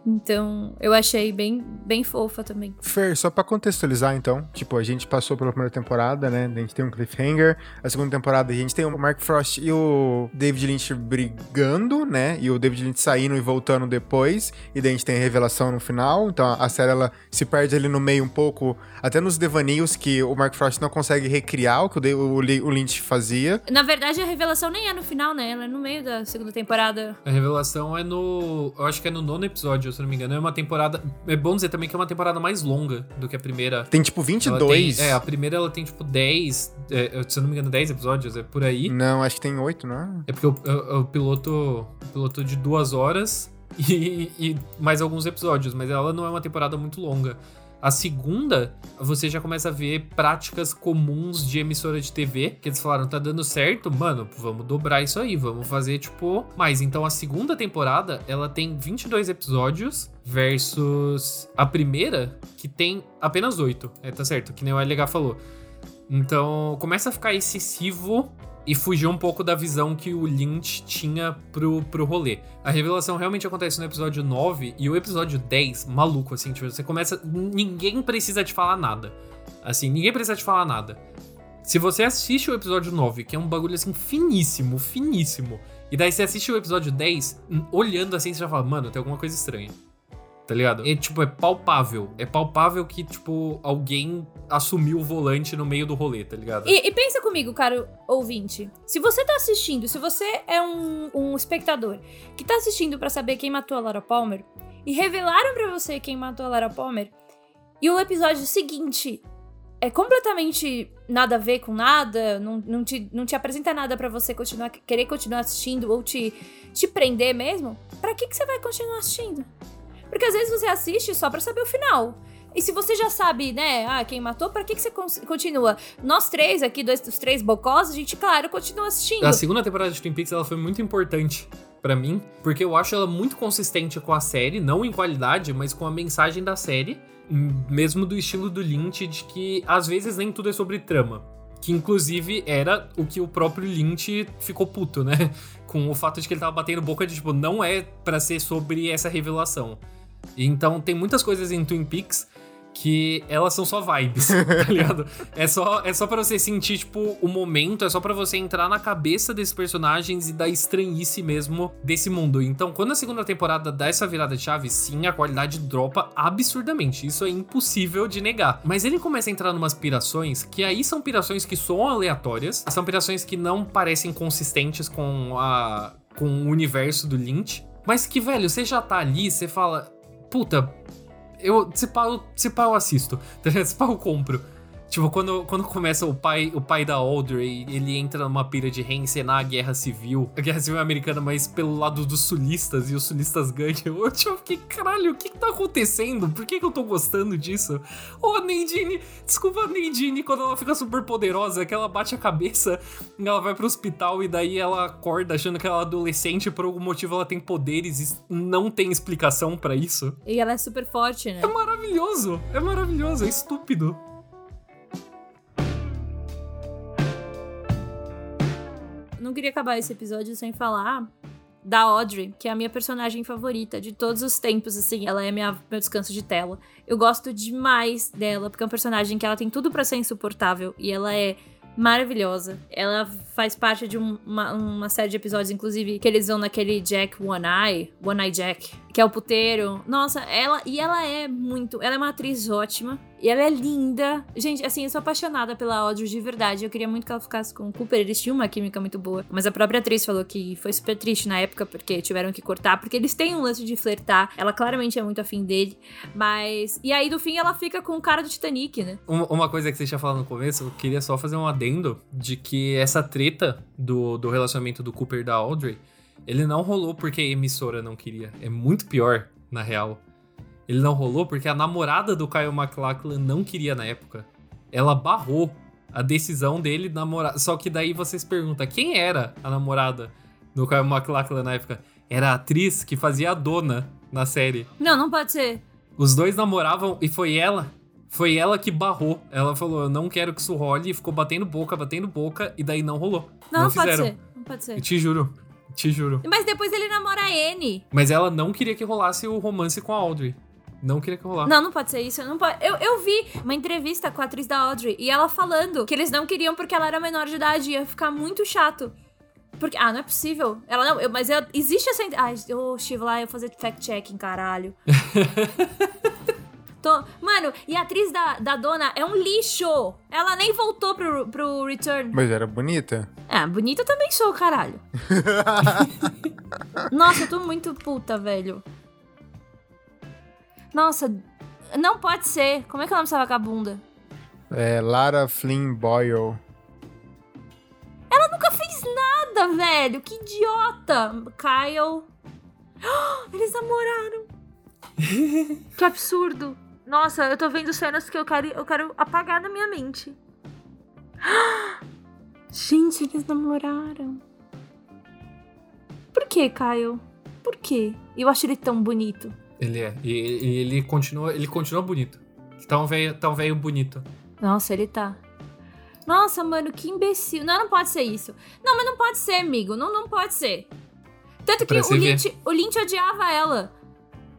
Então, eu achei bem, bem fofa também. Fer, só pra contextualizar então, tipo, a gente passou pela primeira temporada, né? A gente tem um cliffhanger. A segunda temporada a gente tem o Mark Frost e o David Lynch brigando, né? E o David Lynch saindo e voltando depois. E daí a gente tem a revelação no final. Então a série ela se perde ali no meio um pouco, até nos devanios que o Mark Frost não consegue recriar o que o Lynch fazia. Na verdade, a revelação nem é no final, né? Ela é no meio da segunda temporada. A revelação é no. Eu acho que é no nono episódio, se não me engano. É uma temporada. É bom dizer também que é uma temporada mais longa do que a primeira. Tem tipo 22. Tem, é, a primeira ela tem tipo 10. É, se eu não me engano, 10 episódios, é por aí. Não, acho que tem 8, não é? É porque o, o, o piloto. O piloto de duas horas e, e mais alguns episódios, mas ela não é uma temporada muito longa. A segunda, você já começa a ver práticas comuns de emissora de TV, que eles falaram, tá dando certo, mano, vamos dobrar isso aí, vamos fazer, tipo, mais. Então a segunda temporada, ela tem 22 episódios versus a primeira, que tem apenas 8. É, tá certo, que nem o LH falou. Então começa a ficar excessivo e fugir um pouco da visão que o Lynch tinha pro, pro rolê. A revelação realmente acontece no episódio 9 e o episódio 10, maluco, assim, tipo, você começa. Ninguém precisa te falar nada. Assim, ninguém precisa te falar nada. Se você assiste o episódio 9, que é um bagulho assim finíssimo, finíssimo, e daí você assiste o episódio 10, olhando assim, você já fala, mano, tem alguma coisa estranha. Tá ligado? É tipo, é palpável. É palpável que, tipo, alguém assumiu o volante no meio do rolê, tá ligado? E, e pensa comigo, caro ouvinte. Se você tá assistindo, se você é um, um espectador que tá assistindo para saber quem matou a Laura Palmer, e revelaram para você quem matou a Laura Palmer, e o episódio seguinte é completamente nada a ver com nada, não, não, te, não te apresenta nada para você continuar querer continuar assistindo ou te, te prender mesmo, para que, que você vai continuar assistindo? Porque às vezes você assiste só para saber o final. E se você já sabe, né, ah, quem matou, pra que, que você continua? Nós três aqui, dois dos três bocós, a gente, claro, continua assistindo. A segunda temporada de Twin Peaks, ela foi muito importante para mim, porque eu acho ela muito consistente com a série, não em qualidade, mas com a mensagem da série, mesmo do estilo do Lynch, de que às vezes nem tudo é sobre trama. Que inclusive era o que o próprio Lynch ficou puto, né? Com o fato de que ele tava batendo boca de tipo, não é para ser sobre essa revelação. Então tem muitas coisas em Twin Peaks que elas são só vibes, tá ligado? É só, é só para você sentir, tipo, o momento, é só para você entrar na cabeça desses personagens e da estranhice mesmo desse mundo. Então, quando a segunda temporada dá essa virada de chave, sim, a qualidade dropa absurdamente. Isso é impossível de negar. Mas ele começa a entrar numas pirações que aí são pirações que são aleatórias, são pirações que não parecem consistentes com a com o universo do Lynch, mas que, velho, você já tá ali, você fala, puta, eu, se pá, eu, se pá, eu assisto. Se pá, eu compro. Tipo, quando, quando começa o pai, o pai da Audrey, ele entra numa pira de reencenar a guerra civil, a guerra civil americana, mas pelo lado dos sulistas, e os sulistas ganham. Eu tipo, fiquei, caralho, o que que tá acontecendo? Por que que eu tô gostando disso? Ô, oh, Neidine, desculpa a Neidine, quando ela fica super poderosa, que ela bate a cabeça, ela vai pro hospital e daí ela acorda achando que ela é adolescente, por algum motivo ela tem poderes e não tem explicação para isso. E ela é super forte, né? É maravilhoso, é maravilhoso, é estúpido. Não queria acabar esse episódio sem falar da Audrey, que é a minha personagem favorita de todos os tempos, assim, ela é minha, meu descanso de tela. Eu gosto demais dela, porque é um personagem que ela tem tudo para ser insuportável e ela é maravilhosa. Ela faz parte de um, uma, uma, série de episódios, inclusive, que eles vão naquele Jack One Eye, One Eye Jack, que é o puteiro. Nossa, ela e ela é muito, ela é uma atriz ótima. E ela é linda. Gente, assim, eu sou apaixonada pela Audrey de verdade. Eu queria muito que ela ficasse com o Cooper. Eles tinham uma química muito boa. Mas a própria atriz falou que foi super triste na época, porque tiveram que cortar. Porque eles têm um lance de flertar. Ela claramente é muito afim dele. Mas. E aí, no fim, ela fica com o cara do Titanic, né? Uma, coisa que você tinha falado no começo, eu queria só fazer um adendo de que essa treta do, do relacionamento do Cooper e da Audrey, ele não rolou porque a emissora não queria. É muito pior, na real. Ele não rolou porque a namorada do Kyle MacLachlan não queria na época. Ela barrou a decisão dele namorar. Só que daí vocês perguntam, quem era a namorada do Kyle MacLachlan na época? Era a atriz que fazia a dona na série. Não, não pode ser. Os dois namoravam e foi ela. Foi ela que barrou. Ela falou, eu não quero que isso role. E ficou batendo boca, batendo boca. E daí não rolou. Não, não, não pode ser. Não pode ser. Eu te juro. Te juro. Mas depois ele namora a Anne. Mas ela não queria que rolasse o romance com a Audrey. Não queria que rolasse. Não, não pode ser isso. Não pode... eu, eu vi uma entrevista com a atriz da Audrey e ela falando que eles não queriam porque ela era menor de idade. Ia ficar muito chato. Porque, ah, não é possível. Ela não, eu, mas eu, existe essa. Ai, eu estive lá, eu fazer fact-checking, caralho. Tô, mano, e a atriz da, da dona é um lixo. Ela nem voltou pro, pro Return. Mas era bonita. Ah, bonita também sou, caralho. Nossa, eu tô muito puta, velho. Nossa, não pode ser. Como é que é o nome dessa vagabunda? É Lara Flynn Boyle. Ela nunca fez nada, velho. Que idiota. Kyle. Eles namoraram. que absurdo. Nossa, eu tô vendo cenas que eu quero, eu quero apagar da minha mente. Gente, eles namoraram. Por que, Kyle? Por quê? Eu acho ele tão bonito. Ele é. E, e ele continua, ele continua bonito. Tá um velho, tá um velho bonito. Nossa, ele tá. Nossa, mano, que imbecil. Não, não pode ser isso. Não, mas não pode ser, amigo. Não, não pode ser. Tanto que o Lynch, o Lynch odiava ela.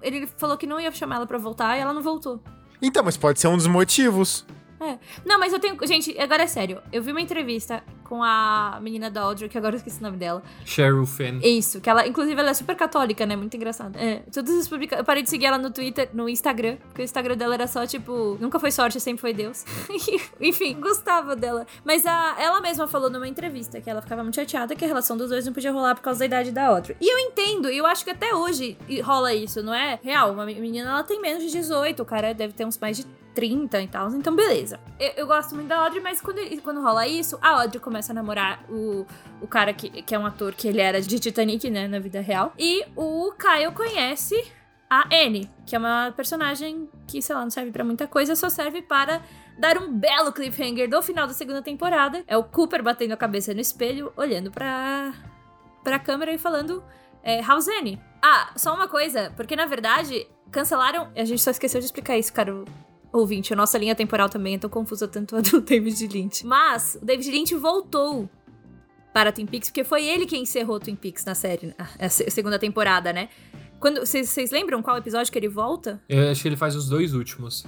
Ele falou que não ia chamar ela pra voltar e ela não voltou. Então, mas pode ser um dos motivos. É. Não, mas eu tenho. Gente, agora é sério. Eu vi uma entrevista com a menina da Audrey, que agora eu esqueci o nome dela. Cheryl Fenn. Isso, que ela, inclusive, ela é super católica, né? Muito engraçada. É, todas as publicações. Eu parei de seguir ela no Twitter, no Instagram, porque o Instagram dela era só, tipo, nunca foi sorte, sempre foi Deus. Enfim, gostava dela. Mas a, ela mesma falou numa entrevista que ela ficava muito chateada que a relação dos dois não podia rolar por causa da idade da Audrey. E eu entendo, e eu acho que até hoje rola isso, não é? Real, uma menina ela tem menos de 18, o cara deve ter uns mais de 30 e tal. Então, beleza. Eu, eu, gosto muito da Audrey, mas quando, quando rola isso, a Audrey começa a namorar o, o cara que, que é um ator que ele era de Titanic, né, na vida real. E o Kyle conhece a Anne, que é uma personagem que, sei lá, não serve para muita coisa, só serve para dar um belo cliffhanger do final da segunda temporada. É o Cooper batendo a cabeça no espelho, olhando pra, pra câmera e falando: é, How's Annie? Ah, só uma coisa, porque na verdade cancelaram. A gente só esqueceu de explicar isso, cara ouvinte, a nossa linha temporal também é tão confusa tanto a do David Lynch. Mas o David Lynch voltou para Twin Peaks, porque foi ele quem encerrou Twin Peaks na série, a segunda temporada, né? Quando Vocês lembram qual episódio que ele volta? Eu acho que ele faz os dois últimos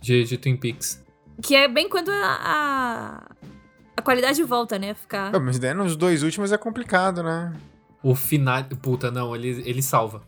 de, de Twin Peaks. Que é bem quando a, a, a qualidade volta, né? Ficar. Não, mas daí nos dois últimos é complicado, né? O final. Puta, não, ele, ele salva.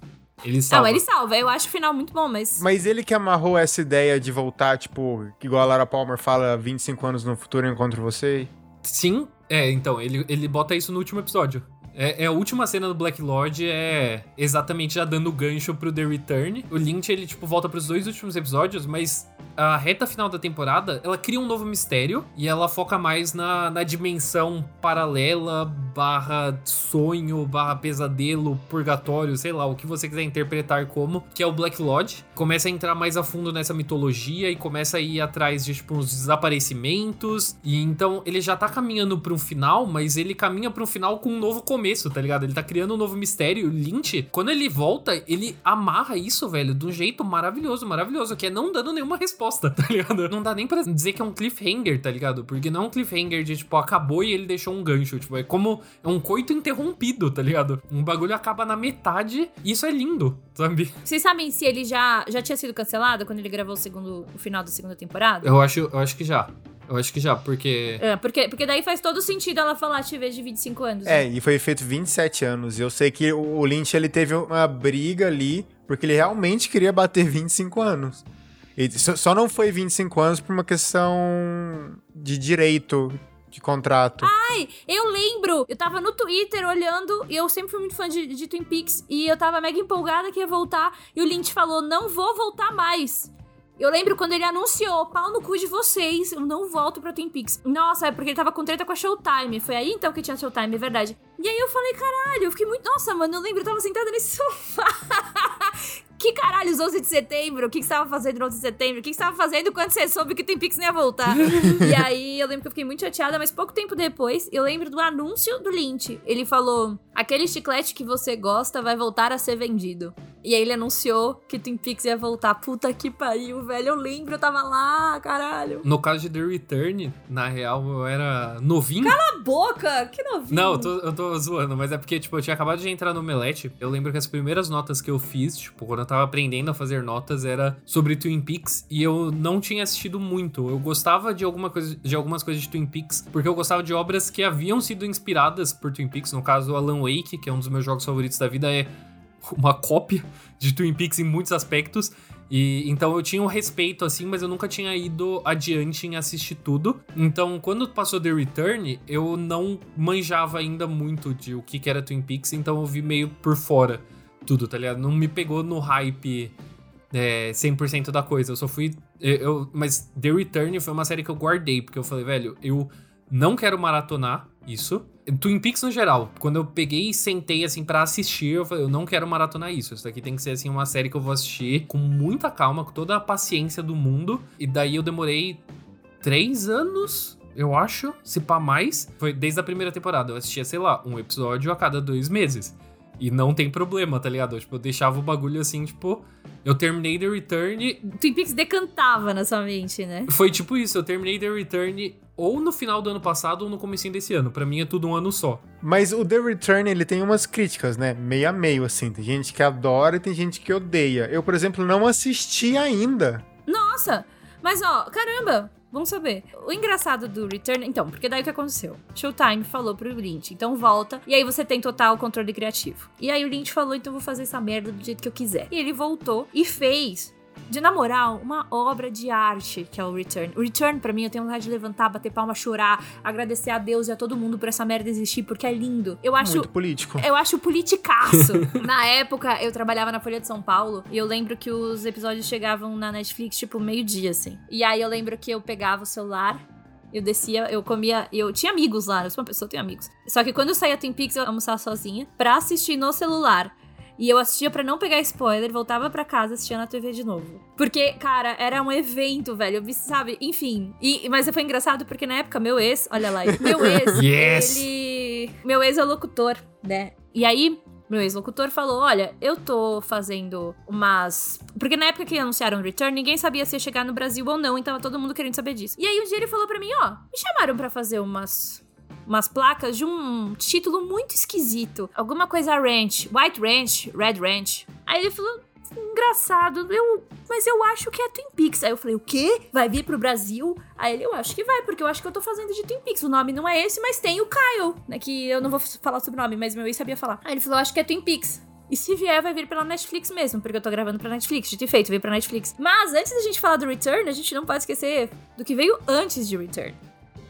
Ele salva. Não, ele salva. Eu acho o final muito bom, mas. Mas ele que amarrou essa ideia de voltar, tipo, igual a Lara Palmer fala, 25 anos no futuro eu encontro você? Sim, é, então, ele, ele bota isso no último episódio. É, é, a última cena do Black Lord é exatamente já dando gancho pro The Return. O Lynch, ele, tipo, volta pros dois últimos episódios, mas a reta final da temporada, ela cria um novo mistério e ela foca mais na, na dimensão paralela, barra sonho, barra pesadelo, purgatório, sei lá, o que você quiser interpretar como, que é o Black Lodge. Começa a entrar mais a fundo nessa mitologia e começa a ir atrás de, tipo, uns desaparecimentos. E então ele já tá caminhando pra um final, mas ele caminha pra um final com um novo começo, tá ligado? Ele tá criando um novo mistério. O Lynch, quando ele volta, ele amarra isso, velho, de um jeito maravilhoso, maravilhoso, que é não dando nenhuma resposta tá ligado? Não dá nem pra dizer que é um cliffhanger, tá ligado? Porque não é um cliffhanger de, tipo, acabou e ele deixou um gancho. Tipo, é como é um coito interrompido, tá ligado? Um bagulho acaba na metade e isso é lindo, sabe? Vocês sabem se ele já, já tinha sido cancelado quando ele gravou o, segundo, o final da segunda temporada? Eu acho, eu acho que já. Eu acho que já, porque. É, porque, porque daí faz todo sentido ela falar te vejo de 25 anos. É, né? e foi feito 27 anos. E eu sei que o Lynch ele teve uma briga ali, porque ele realmente queria bater 25 anos. E só não foi 25 anos por uma questão de direito de contrato. Ai, eu lembro! Eu tava no Twitter olhando, e eu sempre fui muito fã de, de, Twin Peaks, e eu tava mega empolgada que ia voltar, e o Lynch falou: não vou voltar mais. Eu lembro quando ele anunciou, pau no cu de vocês, eu não volto pra Twin Peaks. Nossa, é porque ele tava com treta com a Showtime. Foi aí então que tinha Showtime, é verdade. E aí eu falei, caralho, eu fiquei muito. Nossa, mano, eu lembro, eu tava sentada nesse sofá. que caralho, os 11 de setembro? O que, que você tava fazendo no 11 de setembro? O que, que você tava fazendo quando você soube que o Twin Peaks não ia voltar? e aí eu lembro que eu fiquei muito chateada, mas pouco tempo depois, eu lembro do anúncio do Lynch. Ele falou: aquele chiclete que você gosta vai voltar a ser vendido. E aí ele anunciou que Twin Peaks ia voltar. Puta que pariu, velho. Eu lembro, eu tava lá, caralho. No caso de The Return, na real, eu era novinho. Cala a boca! Que novinho. Não, eu tô, eu tô zoando, mas é porque, tipo, eu tinha acabado de entrar no Omelete. Eu lembro que as primeiras notas que eu fiz, tipo, quando eu tava aprendendo a fazer notas, era sobre Twin Peaks. E eu não tinha assistido muito. Eu gostava de, alguma coisa, de algumas coisas de Twin Peaks, porque eu gostava de obras que haviam sido inspiradas por Twin Peaks. No caso, Alan Wake, que é um dos meus jogos favoritos da vida, é uma cópia de Twin Peaks em muitos aspectos. E então eu tinha um respeito assim, mas eu nunca tinha ido adiante em assistir tudo. Então, quando passou The Return, eu não manjava ainda muito de o que era Twin Peaks, então eu vi meio por fora tudo, tá ligado? Não me pegou no hype é, 100% da coisa. Eu só fui. Eu, mas The Return foi uma série que eu guardei, porque eu falei, velho, eu não quero maratonar isso. Twin Peaks no geral, quando eu peguei e sentei assim para assistir, eu falei, eu não quero maratonar isso. Isso daqui tem que ser assim uma série que eu vou assistir com muita calma, com toda a paciência do mundo. E daí eu demorei três anos, eu acho, se pá mais. Foi desde a primeira temporada. Eu assistia, sei lá, um episódio a cada dois meses. E não tem problema, tá ligado? Tipo, eu deixava o bagulho assim, tipo. Eu terminei The Return. Twin Peaks decantava na sua mente, né? Foi tipo isso, eu terminei The Return ou no final do ano passado ou no começo desse ano. Para mim é tudo um ano só. Mas o The Return, ele tem umas críticas, né? Meio a meio, assim. Tem gente que adora e tem gente que odeia. Eu, por exemplo, não assisti ainda. Nossa! Mas, ó, caramba! Vamos saber. O engraçado do Return. Então, porque daí o que aconteceu? Showtime falou pro Lynch, então volta. E aí você tem total controle criativo. E aí o Lynch falou, então vou fazer essa merda do jeito que eu quiser. E ele voltou e fez de namorar uma obra de arte que é o Return. O Return, para mim, eu tenho vontade de levantar, bater palma, chorar, agradecer a Deus e a todo mundo por essa merda existir, porque é lindo. Eu acho. Muito político. Eu acho politicaço. na época, eu trabalhava na Folha de São Paulo e eu lembro que os episódios chegavam na Netflix, tipo, meio-dia, assim. E aí eu lembro que eu pegava o celular. Eu descia, eu comia. Eu tinha amigos lá, eu sou uma pessoa, eu tenho amigos. Só que quando eu saía Twin Peaks, eu almoçava sozinha pra assistir no celular. E eu assistia para não pegar spoiler, voltava para casa assistia na TV de novo. Porque, cara, era um evento, velho. Eu sabe? Enfim. E, mas foi engraçado porque na época, meu ex, olha lá, meu ex, Yes! ele. Meu ex é locutor, né? E aí, meu ex-locutor falou: Olha, eu tô fazendo umas. Porque na época que anunciaram o Return, ninguém sabia se ia chegar no Brasil ou não, então tava todo mundo querendo saber disso. E aí um dia ele falou pra mim: Ó, me chamaram pra fazer umas. Umas placas de um título muito esquisito. Alguma coisa ranch. White Ranch, Red Ranch. Aí ele falou: engraçado, eu, mas eu acho que é Twin Peaks. Aí eu falei, o quê? Vai vir pro Brasil? Aí ele, eu acho que vai, porque eu acho que eu tô fazendo de Twin Peaks. O nome não é esse, mas tem o Kyle, né? Que eu não vou falar sobre o nome, mas meu ex sabia falar. Aí ele falou, acho que é Twin Peaks. E se vier, vai vir pela Netflix mesmo, porque eu tô gravando pra Netflix, de feito, veio pra Netflix. Mas antes da gente falar do Return, a gente não pode esquecer do que veio antes de Return.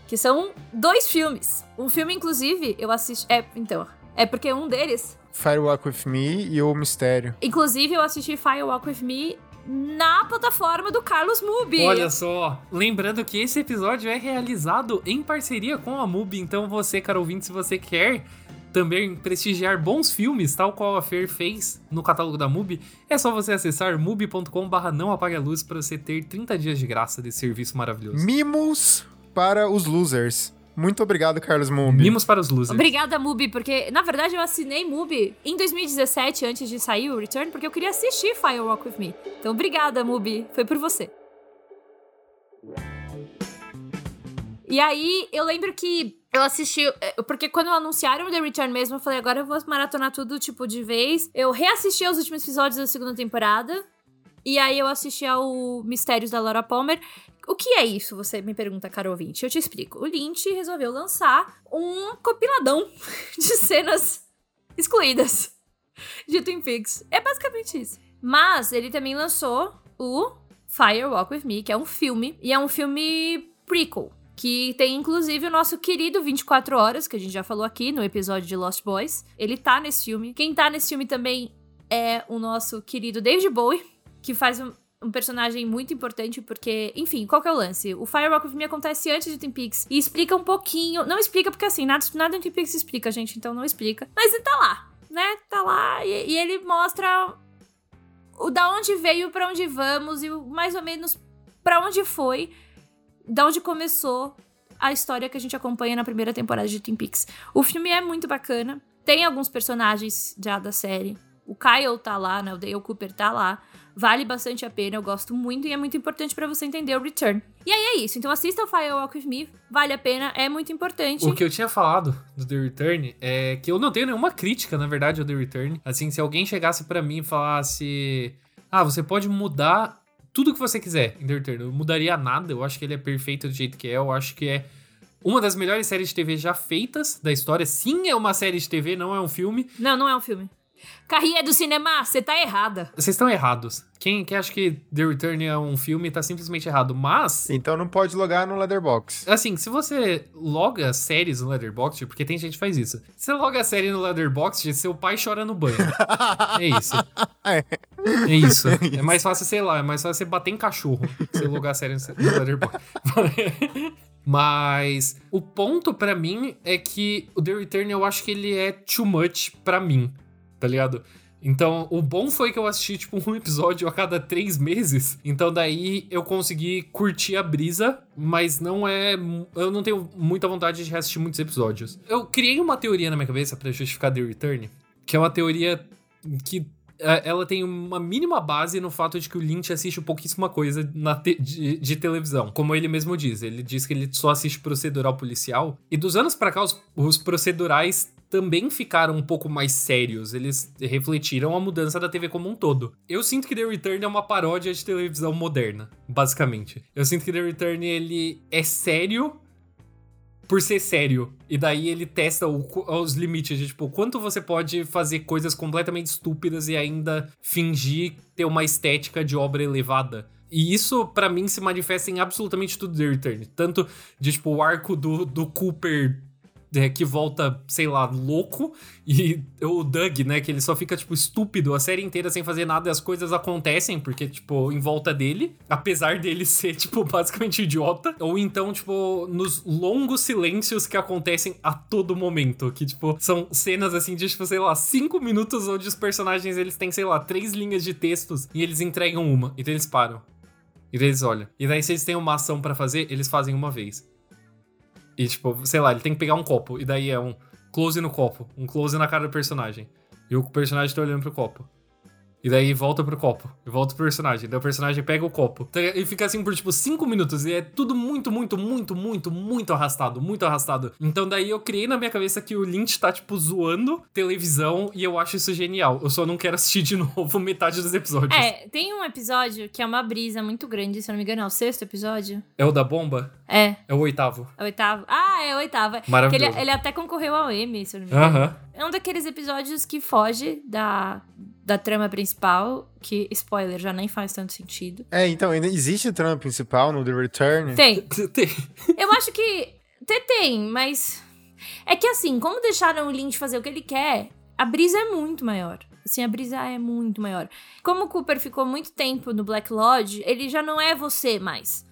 Que são dois filmes. Um filme, inclusive, eu assisti. É, então. É porque um deles Firewalk With Me e O Mistério. Inclusive, eu assisti Firewalk With Me na plataforma do Carlos Mubi. Olha só, lembrando que esse episódio é realizado em parceria com a MUBI, então você, cara ouvinte, se você quer também prestigiar bons filmes, tal qual a Fer fez no catálogo da MUBI, é só você acessar mubi.com/barra não apague a luz para você ter 30 dias de graça desse serviço maravilhoso. Mimos para os losers. Muito obrigado, Carlos Mumbi. Mimos para os losers. Obrigada, Mubi, porque na verdade eu assinei Mubi em 2017, antes de sair o Return, porque eu queria assistir Firewalk With Me. Então, obrigada, Mubi. Foi por você. E aí, eu lembro que eu assisti. eh, Porque quando anunciaram The Return mesmo, eu falei, agora eu vou maratonar tudo, tipo, de vez. Eu reassisti aos últimos episódios da segunda temporada. E aí eu assisti ao Mistérios da Laura Palmer. O que é isso? Você me pergunta, caro ouvinte. Eu te explico. O Lynch resolveu lançar um compiladão de cenas excluídas de Twin Peaks. É basicamente isso. Mas ele também lançou o Fire Walk With Me, que é um filme. E é um filme prequel. Que tem inclusive o nosso querido 24 Horas, que a gente já falou aqui no episódio de Lost Boys. Ele tá nesse filme. Quem tá nesse filme também é o nosso querido David Bowie, que faz um, um personagem muito importante, porque, enfim, qual que é o lance? O Firewalk with Me acontece antes de Twin Peaks e explica um pouquinho. Não explica, porque assim, nada, nada em Twin Peaks explica, gente, então não explica. Mas ele tá lá, né? Tá lá e, e ele mostra o da onde veio, pra onde vamos e mais ou menos pra onde foi, da onde começou a história que a gente acompanha na primeira temporada de Twin Peaks. O filme é muito bacana. Tem alguns personagens já da série. O Kyle tá lá, né? O Dale Cooper tá lá. Vale bastante a pena, eu gosto muito e é muito importante pra você entender o Return. E aí é isso, então assista o Firewalk With Me, vale a pena, é muito importante. O que eu tinha falado do The Return é que eu não tenho nenhuma crítica, na verdade, ao The Return. Assim, se alguém chegasse pra mim e falasse: Ah, você pode mudar tudo que você quiser em The Return. Eu mudaria nada, eu acho que ele é perfeito do jeito que é, eu acho que é uma das melhores séries de TV já feitas da história. Sim, é uma série de TV, não é um filme. Não, não é um filme. Carrinha do cinema, você tá errada. Vocês estão errados. Quem, quem acha que The Return é um filme tá simplesmente errado. Mas, Então não pode logar no Leatherbox. assim, se você loga séries no Letterboxd, porque tem gente que faz isso. Você loga a série no Letterboxd, seu pai chora no banho. É isso. É. É isso. É mais fácil, sei lá, é mais fácil você bater em cachorro. Você logar a série no Letterboxd. Mas o ponto pra mim é que o The Return eu acho que ele é too much pra mim, tá ligado? Então, o bom foi que eu assisti, tipo, um episódio a cada três meses. Então, daí eu consegui curtir a brisa, mas não é. Eu não tenho muita vontade de reassistir muitos episódios. Eu criei uma teoria na minha cabeça pra justificar The Return, que é uma teoria que é, ela tem uma mínima base no fato de que o Lynch assiste pouquíssima coisa te- de, de televisão. Como ele mesmo diz. Ele diz que ele só assiste procedural policial. E dos anos pra cá, os, os procedurais também ficaram um pouco mais sérios. Eles refletiram a mudança da TV como um todo. Eu sinto que The Return é uma paródia de televisão moderna, basicamente. Eu sinto que The Return ele é sério por ser sério. E daí ele testa o, os limites de, tipo, quanto você pode fazer coisas completamente estúpidas e ainda fingir ter uma estética de obra elevada. E isso, para mim, se manifesta em absolutamente tudo The Return. Tanto de, tipo, o arco do, do Cooper que volta, sei lá, louco, e o Doug, né, que ele só fica, tipo, estúpido a série inteira sem fazer nada e as coisas acontecem, porque, tipo, em volta dele, apesar dele ser, tipo, basicamente idiota, ou então, tipo, nos longos silêncios que acontecem a todo momento, que, tipo, são cenas, assim, de, tipo, sei lá, cinco minutos onde os personagens, eles têm, sei lá, três linhas de textos e eles entregam uma, então eles param. E daí eles olham. E daí, se eles têm uma ação para fazer, eles fazem uma vez. E, tipo, sei lá, ele tem que pegar um copo. E daí é um close no copo, um close na cara do personagem. E o personagem tá olhando pro copo. E daí volta pro copo. E volta pro personagem. Daí o personagem pega o copo. Tá e fica assim por tipo 5 minutos. E é tudo muito, muito, muito, muito, muito arrastado. Muito arrastado. Então daí eu criei na minha cabeça que o Lynch tá, tipo, zoando televisão. E eu acho isso genial. Eu só não quero assistir de novo metade dos episódios. É, tem um episódio que é uma brisa muito grande, se eu não me engano, é o sexto episódio. É o da bomba? É. É o oitavo. É o oitavo. Ah, é o oitavo. Maravilhoso. Ele, ele, até concorreu ao Emmy, se eu não me engano. Aham. Uh -huh. É um daqueles episódios que foge da, da trama principal, que, spoiler, já nem faz tanto sentido. É, então, ainda existe trama principal no The Return? Tem. tem. Eu acho que tem, tem, mas... É que assim, como deixaram o Lynch fazer o que ele quer, a brisa é muito maior. Assim, a brisa é muito maior. Como o Cooper ficou muito tempo no Black Lodge, ele já não é você mais.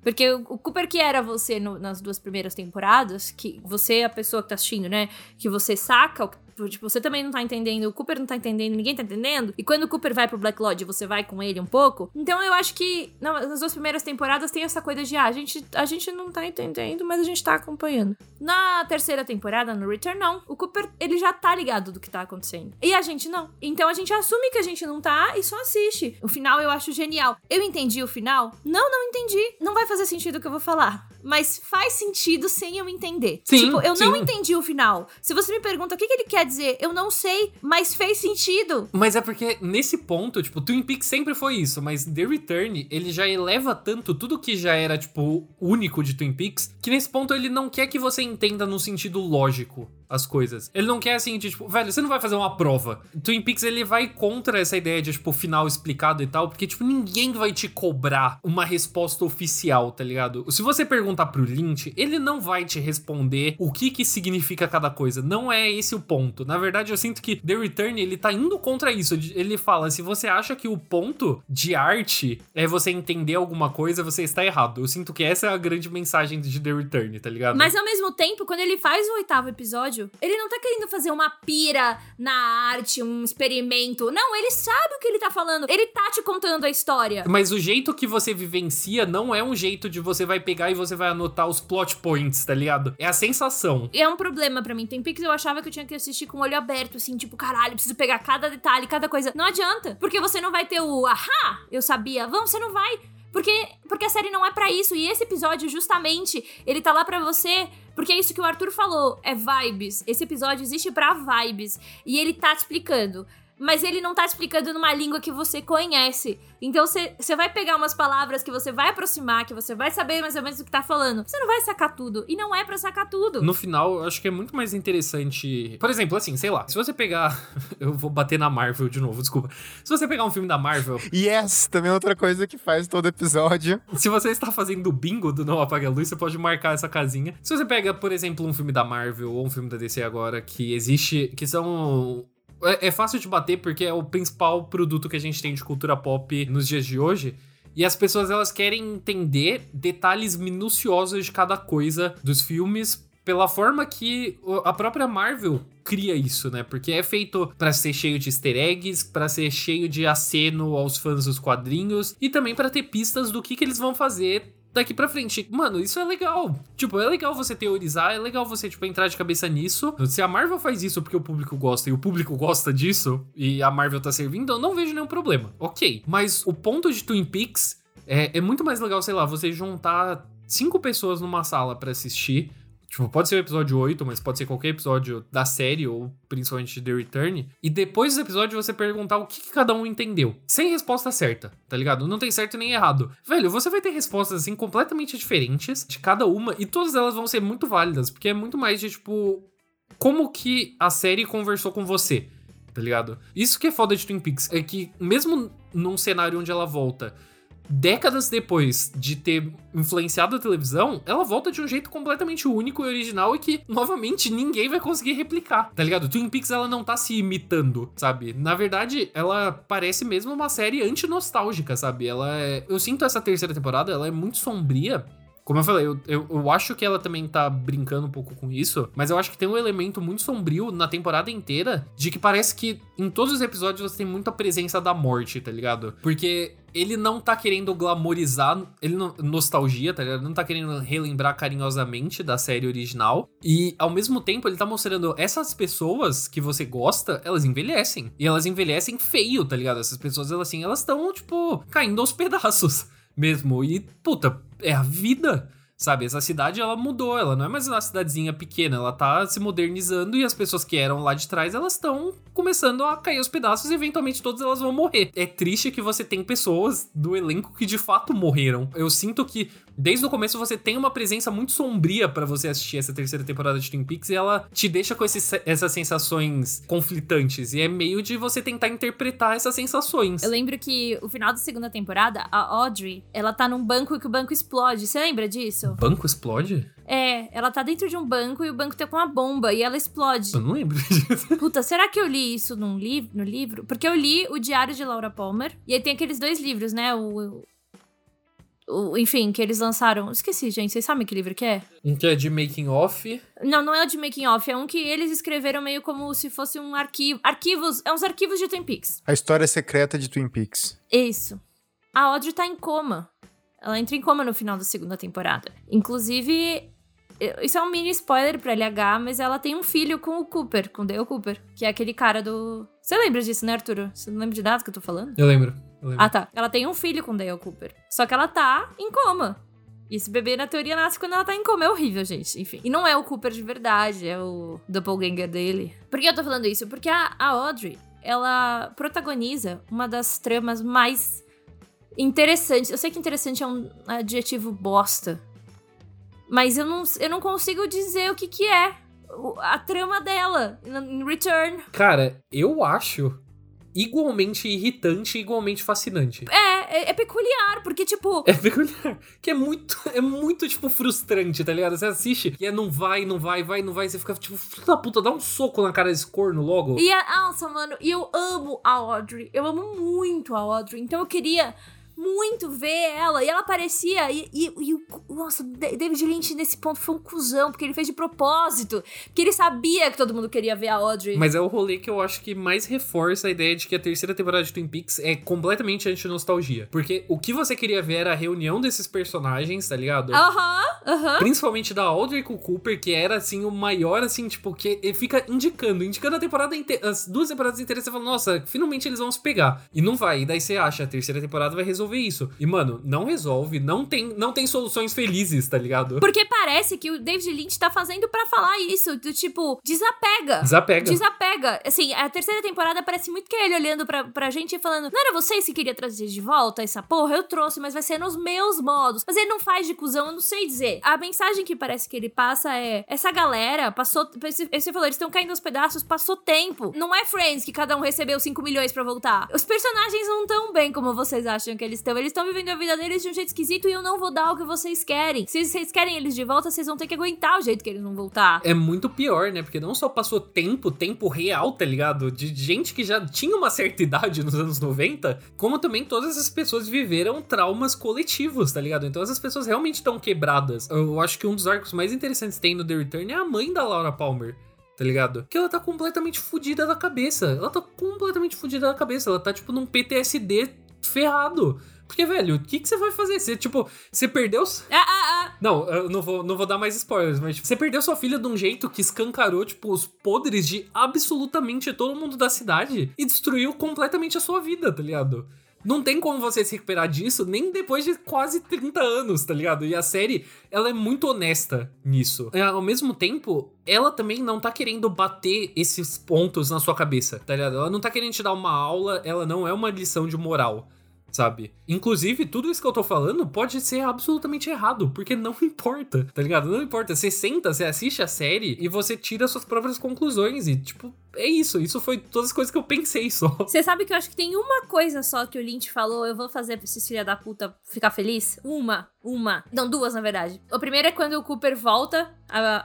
Porque o, o Cooper que era você no, nas duas primeiras temporadas, que você é a pessoa que tá assistindo, né? Que você saca o que Tipo, você também não tá entendendo, o Cooper não tá entendendo, ninguém tá entendendo. E quando o Cooper vai pro Black Lodge, você vai com ele um pouco. Então eu acho que nas duas primeiras temporadas tem essa coisa de, ah, a gente, a gente não tá entendendo, mas a gente tá acompanhando. Na terceira temporada, no Return, não. O Cooper, ele já tá ligado do que tá acontecendo. E a gente não. Então a gente assume que a gente não tá e só assiste. O final eu acho genial. Eu entendi o final? Não, não entendi. Não vai fazer sentido o que eu vou falar. Mas faz sentido sem eu entender. Sim, tipo, eu sim. não entendi o final. Se você me pergunta o que, que ele quer dizer, eu não sei, mas fez sentido. Mas é porque nesse ponto, tipo, Twin Peaks sempre foi isso, mas The Return, ele já eleva tanto tudo que já era, tipo, único de Twin Peaks, que nesse ponto ele não quer que você entenda no sentido lógico as coisas. Ele não quer assim, de, tipo, velho, você não vai fazer uma prova. Twin Peaks, ele vai contra essa ideia de, tipo, final explicado e tal, porque, tipo, ninguém vai te cobrar uma resposta oficial, tá ligado? Se você perguntar pro Lynch, ele não vai te responder o que que significa cada coisa. Não é esse o ponto. Na verdade, eu sinto que The Return, ele tá indo contra isso. Ele fala, se você acha que o ponto de arte é você entender alguma coisa, você está errado. Eu sinto que essa é a grande mensagem de The Return, tá ligado? Mas ao mesmo tempo, quando ele faz o oitavo episódio, ele não tá querendo fazer uma pira na arte, um experimento. Não, ele sabe o que ele tá falando. Ele tá te contando a história. Mas o jeito que você vivencia não é um jeito de você vai pegar e você vai anotar os plot points, tá ligado? É a sensação. E é um problema para mim. Tem Pix eu achava que eu tinha que assistir com o olho aberto, assim, tipo, caralho, preciso pegar cada detalhe, cada coisa. Não adianta. Porque você não vai ter o ahá, eu sabia. Vamos, você não vai. Porque, porque a série não é para isso. E esse episódio, justamente, ele tá lá para você. Porque é isso que o Arthur falou. É vibes. Esse episódio existe pra vibes. E ele tá te explicando. Mas ele não tá explicando numa língua que você conhece. Então você vai pegar umas palavras que você vai aproximar, que você vai saber mais ou menos o que tá falando. Você não vai sacar tudo. E não é pra sacar tudo. No final, eu acho que é muito mais interessante. Por exemplo, assim, sei lá, se você pegar. eu vou bater na Marvel de novo, desculpa. Se você pegar um filme da Marvel. Yes, também é outra coisa que faz todo episódio. Se você está fazendo o bingo do Não Apaga a Luz, você pode marcar essa casinha. Se você pega, por exemplo, um filme da Marvel ou um filme da DC agora que existe. que são é, é fácil de bater porque é o principal produto que a gente tem de cultura pop nos dias de hoje. E as pessoas elas querem entender detalhes minuciosos de cada coisa dos filmes pela forma que a própria Marvel cria isso, né? Porque é feito para ser cheio de easter eggs, para ser cheio de aceno aos fãs dos quadrinhos e também para ter pistas do que, que eles vão fazer daqui pra frente. Mano, isso é legal. Tipo, é legal você teorizar, é legal você, tipo, entrar de cabeça nisso. Se a Marvel faz isso porque o público gosta e o público gosta disso e a Marvel tá servindo, eu não vejo nenhum problema. Ok. Mas o ponto de Twin Peaks é, é muito mais legal, sei lá, você juntar cinco pessoas numa sala para assistir Tipo, pode ser o episódio 8, mas pode ser qualquer episódio da série, ou principalmente The Return. E depois do episódio você perguntar o que, que cada um entendeu. Sem resposta certa, tá ligado? Não tem certo nem errado. Velho, você vai ter respostas, assim, completamente diferentes de cada uma. E todas elas vão ser muito válidas, porque é muito mais de, tipo, como que a série conversou com você, tá ligado? Isso que é foda de Twin Peaks, é que mesmo num cenário onde ela volta décadas depois de ter influenciado a televisão, ela volta de um jeito completamente único e original e que, novamente, ninguém vai conseguir replicar, tá ligado? Twin Peaks, ela não tá se imitando, sabe? Na verdade, ela parece mesmo uma série anti-nostálgica, sabe? Ela é... Eu sinto essa terceira temporada, ela é muito sombria, como eu falei, eu, eu, eu, acho que ela também tá brincando um pouco com isso, mas eu acho que tem um elemento muito sombrio na temporada inteira de que parece que em todos os episódios você tem muita presença da morte, tá ligado? Porque ele não tá querendo glamorizar, ele não, nostalgia, tá ligado? Ele não tá querendo relembrar carinhosamente da série original. E ao mesmo tempo ele tá mostrando essas pessoas que você gosta, elas envelhecem. E elas envelhecem feio, tá ligado? Essas pessoas, elas assim, elas estão, tipo, caindo aos pedaços mesmo. E, puta, é a vida. Sabe, essa cidade ela mudou, ela não é mais uma cidadezinha pequena, ela tá se modernizando e as pessoas que eram lá de trás, elas estão começando a cair aos pedaços e eventualmente todas elas vão morrer. É triste que você tem pessoas do elenco que de fato morreram. Eu sinto que desde o começo você tem uma presença muito sombria para você assistir essa terceira temporada de Twin Peaks e ela te deixa com esses, essas sensações conflitantes. E é meio de você tentar interpretar essas sensações. Eu lembro que o final da segunda temporada, a Audrey, ela tá num banco e que o banco explode. Você lembra disso? O banco explode? É, ela tá dentro de um banco e o banco tá com uma bomba e ela explode. Eu não lembro disso. Puta, será que eu li isso num li no livro? Porque eu li o Diário de Laura Palmer e aí tem aqueles dois livros, né? O, o, enfim, que eles lançaram. Esqueci, gente. Vocês sabem que livro que é? Um que é de making off. Não, não é o de making off. É um que eles escreveram meio como se fosse um arquivo. Arquivos. É uns arquivos de Twin Peaks. A história secreta de Twin Peaks. Isso. A Audrey tá em coma. Ela entra em coma no final da segunda temporada. Inclusive, isso é um mini spoiler pra LH, mas ela tem um filho com o Cooper, com o Dale Cooper, que é aquele cara do. Você lembra disso, né, Arturo? Você não lembra de nada que eu tô falando? Eu lembro. Ah, tá. Ela tem um filho com o Dale Cooper. Só que ela tá em coma. E esse bebê, na teoria, nasce quando ela tá em coma. É horrível, gente. Enfim. E não é o Cooper de verdade, é o doppelganger dele. Por que eu tô falando isso? Porque a, a Audrey, ela protagoniza uma das tramas mais interessantes. Eu sei que interessante é um adjetivo bosta. Mas eu não, eu não consigo dizer o que que é a trama dela em Return. Cara, eu acho igualmente irritante e igualmente fascinante. É, é, é, peculiar, porque, tipo. É peculiar. Que é muito, é muito, tipo, frustrante, tá ligado? Você assiste e é não vai, não vai, vai, não vai. Você fica, tipo, filho da puta, dá um soco na cara desse corno logo. E, a, nossa, mano, e eu amo a Audrey. Eu amo muito a Audrey. Então eu queria muito ver ela. E ela aparecia. E, e, e nossa, David Lynch nesse ponto foi um cuzão, porque ele fez de propósito. Porque ele sabia que todo mundo queria ver a Audrey. Mas é o rolê que eu acho que mais reforça a ideia de que a terceira temporada de Twin Peaks é completamente anti-nostalgia. Porque o que você queria ver era a reunião desses personagens, tá ligado? Aham, uh aham. -huh, uh -huh. Principalmente da Audrey com o Cooper, que era assim o maior, assim, tipo, que ele fica indicando, indicando a temporada inteira, as duas temporadas inteiras. Você fala, nossa, finalmente eles vão se pegar. E não vai. E daí você acha, a terceira temporada vai resolver resolver isso. E, mano, não resolve, não tem, não tem soluções felizes, tá ligado? Porque parece que o David Lynch tá fazendo para falar isso, do tipo, desapega. Desapega. Desapega. Assim, a terceira temporada parece muito que é ele olhando pra, pra gente e falando: Não era vocês que queria trazer de volta essa porra? Eu trouxe, mas vai ser nos meus modos. Mas ele não faz de cuzão, eu não sei dizer. A mensagem que parece que ele passa é: essa galera passou. Você falou, eles estão caindo aos pedaços, passou tempo. Não é Friends que cada um recebeu 5 milhões para voltar. Os personagens não tão bem como vocês acham que eles eles estão. Eles estão vivendo a vida deles de um jeito esquisito e eu não vou dar o que vocês querem. Se vocês querem eles de volta, vocês vão ter que aguentar o jeito que eles vão voltar. É muito pior, né? Porque não só passou tempo, tempo real, tá ligado? De gente que já tinha uma certa idade nos anos 90, como também todas essas pessoas viveram traumas coletivos, tá ligado? Então essas pessoas realmente estão quebradas. Eu acho que um dos arcos mais interessantes que tem no The Return é a mãe da Laura Palmer tá ligado? Que ela tá completamente fodida da cabeça. Ela tá completamente fodida da cabeça. Ela tá, tipo, num PTSD ferrado. Porque, velho, o que, que você vai fazer? Você, tipo, você perdeu. Ah, ah, ah. Não, eu não vou, não vou dar mais spoilers, mas tipo, você perdeu sua filha de um jeito que escancarou, tipo, os podres de absolutamente todo mundo da cidade e destruiu completamente a sua vida, tá ligado? Não tem como você se recuperar disso nem depois de quase 30 anos, tá ligado? E a série, ela é muito honesta nisso. É, ao mesmo tempo, ela também não tá querendo bater esses pontos na sua cabeça, tá ligado? Ela não tá querendo te dar uma aula, ela não é uma lição de moral sabe? Inclusive, tudo isso que eu tô falando pode ser absolutamente errado, porque não importa, tá ligado? Não importa. Você senta, você assiste a série e você tira suas próprias conclusões e, tipo, é isso. Isso foi todas as coisas que eu pensei só. Você sabe que eu acho que tem uma coisa só que o Lynch falou, eu vou fazer pra esses filha da puta ficar feliz? Uma. Uma. Não, duas, na verdade. O primeiro é quando o Cooper volta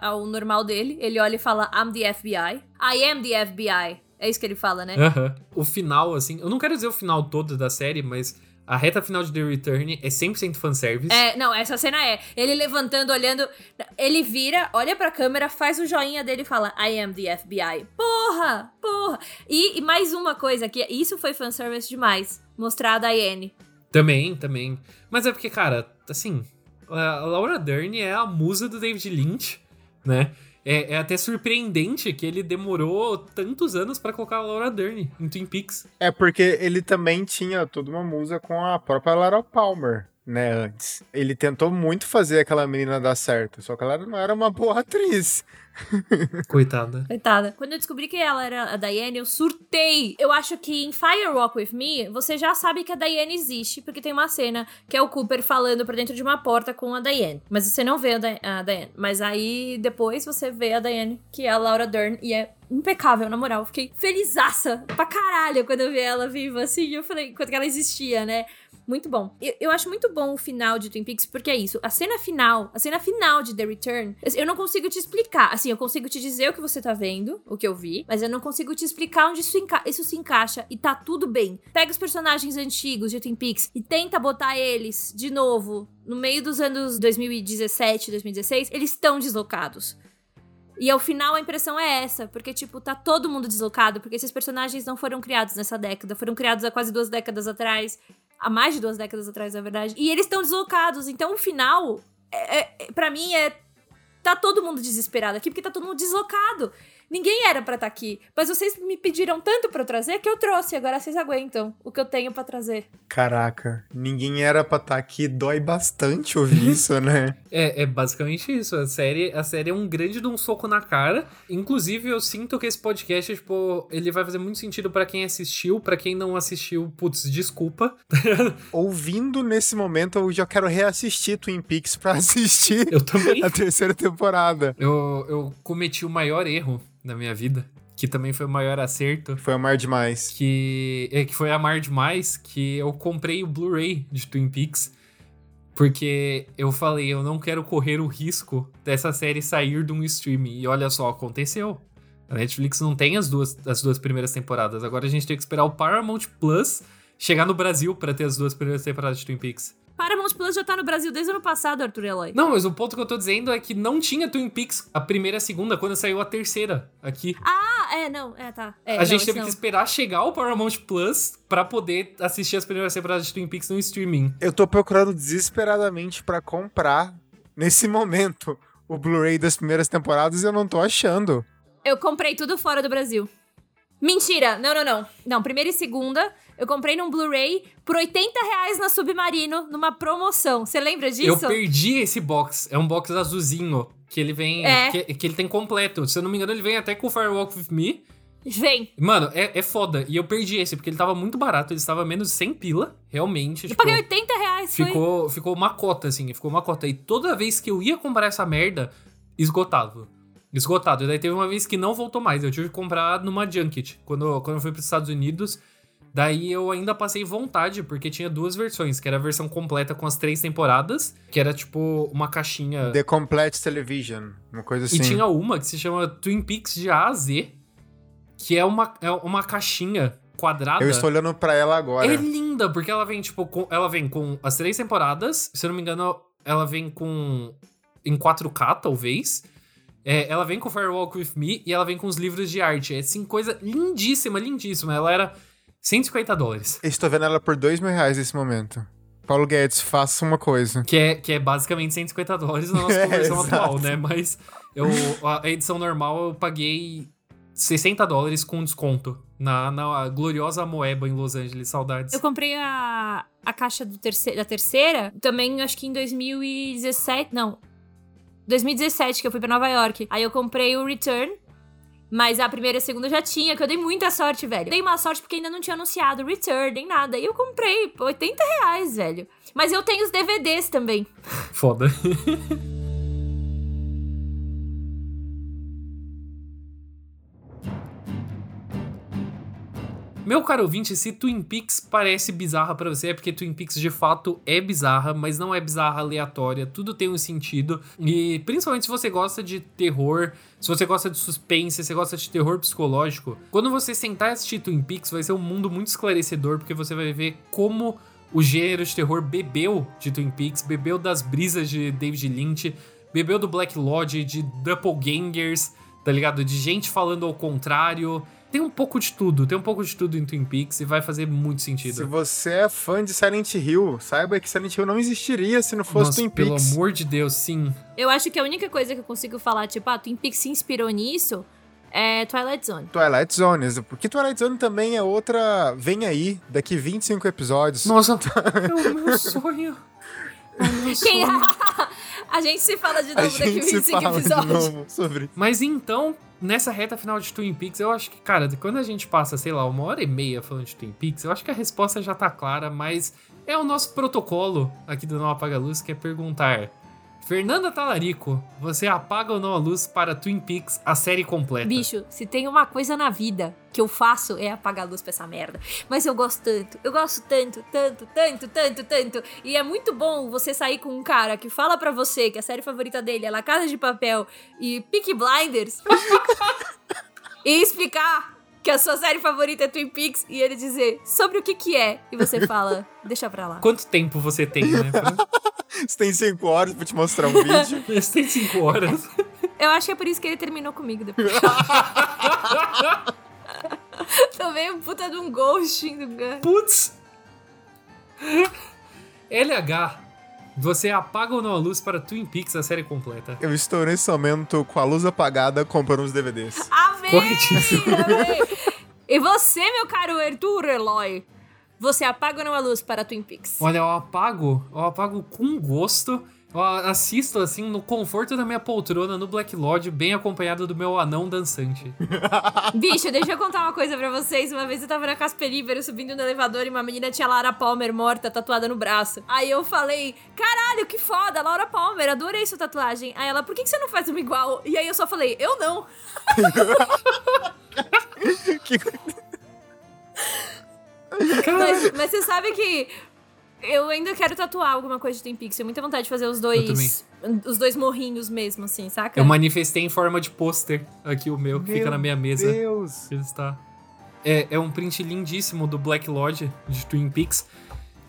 ao normal dele. Ele olha e fala, I'm the FBI. I am the FBI. É isso que ele fala, né? Uhum. O final, assim, eu não quero dizer o final todo da série, mas a reta final de The Return é 100% fanservice. É, não, essa cena é. Ele levantando, olhando. Ele vira, olha pra câmera, faz o joinha dele e fala: I am the FBI. Porra! Porra! E, e mais uma coisa, que isso foi fanservice demais. Mostrar a Diane. Também, também. Mas é porque, cara, assim. A Laura Dern é a musa do David Lynch, né? É, é, até surpreendente que ele demorou tantos anos para colocar a Laura Dern em Twin Peaks. É porque ele também tinha toda uma musa com a própria Lara Palmer, né, antes. Ele tentou muito fazer aquela menina dar certo, só que ela não era uma boa atriz. Coitada. Coitada. Quando eu descobri que ela era a Diane, eu surtei. Eu acho que em Fire Walk With Me, você já sabe que a Diane existe, porque tem uma cena que é o Cooper falando pra dentro de uma porta com a Diane. Mas você não vê a, Di a Diane. Mas aí, depois, você vê a Diane, que é a Laura Dern, e é impecável, na moral. Fiquei felizaça pra caralho quando eu vi ela viva, assim. Eu falei, quando ela existia, né? Muito bom. Eu, eu, acho muito bom o final de Twin Peaks, porque é isso. A cena final, a cena final de The Return, eu não consigo te explicar. Assim, eu consigo te dizer o que você tá vendo, o que eu vi, mas eu não consigo te explicar onde isso, isso se encaixa e tá tudo bem. Pega os personagens antigos de Twin Peaks e tenta botar eles de novo no meio dos anos 2017, 2016, eles estão deslocados. E ao final a impressão é essa, porque, tipo, tá todo mundo deslocado, porque esses personagens não foram criados nessa década, foram criados há quase duas décadas atrás há mais de duas décadas atrás, na verdade. E eles estão deslocados. Então, o final, é, é, para mim, é. Tá todo mundo desesperado aqui, porque tá todo mundo deslocado. Ninguém era para estar tá aqui, mas vocês me pediram tanto para trazer que eu trouxe. Agora vocês aguentam o que eu tenho para trazer. Caraca, ninguém era para estar tá aqui. Dói bastante ouvir isso, né? É, é basicamente isso. A série, a série é um grande de um soco na cara. Inclusive, eu sinto que esse podcast, tipo, ele vai fazer muito sentido para quem assistiu, para quem não assistiu, putz, desculpa. Ouvindo nesse momento, eu já quero reassistir Twin Peaks para assistir. Eu também. A terceira temporada. Eu, eu cometi o maior erro na minha vida. Que também foi o maior acerto. Foi amar demais. Que, é, que foi amar demais. Que eu comprei o Blu-ray de Twin Peaks. Porque eu falei, eu não quero correr o risco dessa série sair de um streaming. E olha só, aconteceu. A Netflix não tem as duas, as duas primeiras temporadas. Agora a gente tem que esperar o Paramount Plus chegar no Brasil para ter as duas primeiras temporadas de Twin Peaks. Paramount Plus já tá no Brasil desde o ano passado, Arthur Eloy. Não, mas o ponto que eu tô dizendo é que não tinha Twin Peaks a primeira e a segunda quando saiu a terceira aqui. Ah, é, não, é, tá. É, a não, gente teve não. que esperar chegar o Paramount Plus para poder assistir as primeiras temporadas de Twin Peaks no streaming. Eu tô procurando desesperadamente para comprar nesse momento o Blu-ray das primeiras temporadas e eu não tô achando. Eu comprei tudo fora do Brasil. Mentira! Não, não, não. Não, primeira e segunda eu comprei num Blu-ray por 80 reais na Submarino, numa promoção. Você lembra disso? Eu perdi esse box. É um box azulzinho. Que ele vem. É. Que, que, ele tem completo. Se eu não me engano, ele vem até com o Firewalk with Me. Vem. Mano, é, é foda. E eu perdi esse, porque ele tava muito barato. Ele estava menos de 100 pila, realmente. Eu tipo, paguei 80 reais, ficou, foi. ficou uma cota, assim. Ficou uma cota. E toda vez que eu ia comprar essa merda, esgotava. Esgotado. E daí teve uma vez que não voltou mais. Eu tive que comprar numa junket. Quando, quando eu fui pros Estados Unidos. Daí eu ainda passei vontade, porque tinha duas versões, que era a versão completa com as três temporadas, que era tipo uma caixinha. The Complete Television, uma coisa assim. E tinha uma que se chama Twin Peaks de A a Z, que é uma, é uma caixinha quadrada. Eu estou olhando para ela agora. É linda, porque ela vem, tipo, com, ela vem com as três temporadas, se eu não me engano, ela vem com. em 4K, talvez. É, ela vem com Firewalk With Me e ela vem com os livros de arte. É assim, coisa lindíssima, lindíssima. Ela era 150 dólares. Estou vendo ela por 2 mil reais nesse momento. Paulo Guedes, faça uma coisa. Que é, que é basicamente 150 dólares na nossa É, conversão exato. atual, né? Mas eu, a edição normal eu paguei 60 dólares com desconto na, na gloriosa Moeba em Los Angeles. Saudades. Eu comprei a, a caixa do terceiro, da terceira também, acho que em 2017. Não. 2017, que eu fui pra Nova York. Aí eu comprei o Return. Mas a primeira e a segunda já tinha, que eu dei muita sorte, velho. Dei uma sorte porque ainda não tinha anunciado Return, nem nada. E eu comprei, 80 reais, velho. Mas eu tenho os DVDs também. Foda. Meu caro ouvinte, se Twin Peaks parece bizarra para você, é porque Twin Peaks de fato é bizarra, mas não é bizarra aleatória, tudo tem um sentido. E principalmente se você gosta de terror, se você gosta de suspense, se você gosta de terror psicológico, quando você sentar e assistir Twin Peaks, vai ser um mundo muito esclarecedor, porque você vai ver como o gênero de terror bebeu de Twin Peaks, bebeu das brisas de David Lynch, bebeu do Black Lodge, de Doppelgangers, tá ligado? De gente falando ao contrário tem um pouco de tudo, tem um pouco de tudo em Twin Peaks e vai fazer muito sentido. Se você é fã de Silent Hill, saiba que Silent Hill não existiria se não fosse Nossa, Twin Peaks. Pelo amor de Deus, sim. Eu acho que a única coisa que eu consigo falar, tipo, ah, Twin Peaks se inspirou nisso é Twilight Zone. Twilight Zone, porque Twilight Zone também é outra. Vem aí, daqui 25 episódios. Nossa, é o meu sonho. É Quem... sonho. a gente se fala de novo A daqui gente se 25 fala de episódios. novo sobre. Mas então, nessa reta final de Twin Peaks, eu acho que, cara, quando a gente passa, sei lá, uma hora e meia falando de Twin Peaks, eu acho que a resposta já tá clara, mas é o nosso protocolo aqui do Não Apaga Luz, que é perguntar. Fernanda Talarico, você apaga ou não a luz para Twin Peaks, a série completa? Bicho, se tem uma coisa na vida que eu faço é apagar a luz pra essa merda. Mas eu gosto tanto, eu gosto tanto, tanto, tanto, tanto, tanto. E é muito bom você sair com um cara que fala pra você que a série favorita dele é La Casa de Papel e Peaky Blinders e explicar que a sua série favorita é Twin Peaks e ele dizer sobre o que que é. E você fala, deixa pra lá. Quanto tempo você tem, né? Você tem 5 horas pra te mostrar um vídeo. Você tem cinco horas. Eu acho que é por isso que ele terminou comigo depois. Também um puta de um ghosting do Gun. Putz! LH, você apaga ou não a luz para Twin Peaks, a série completa? Eu estou nesse momento com a luz apagada comprando os DVDs. Amei! Corretíssimo. E você, meu caro Arthur Eloy, você apaga ou não a luz para Twin Peaks? Olha, eu apago, eu apago com gosto. Eu assisto assim no conforto da minha poltrona no Black Lodge, bem acompanhado do meu anão dançante. Bicho, deixa eu contar uma coisa pra vocês. Uma vez eu tava na Casperíbero subindo no elevador e uma menina tinha Laura Palmer morta, tatuada no braço. Aí eu falei, caralho, que foda, Laura Palmer, adorei sua tatuagem. Aí ela, por que, que você não faz uma igual? E aí eu só falei, eu não. Que- Mas, mas você sabe que eu ainda quero tatuar alguma coisa de Twin Peaks. Tenho muita vontade de fazer os dois. Os dois morrinhos mesmo, assim, saca? Eu manifestei em forma de pôster aqui o meu, que fica Meu na minha mesa. Deus. Ele está. É, é um print lindíssimo do Black Lodge de Twin Peaks,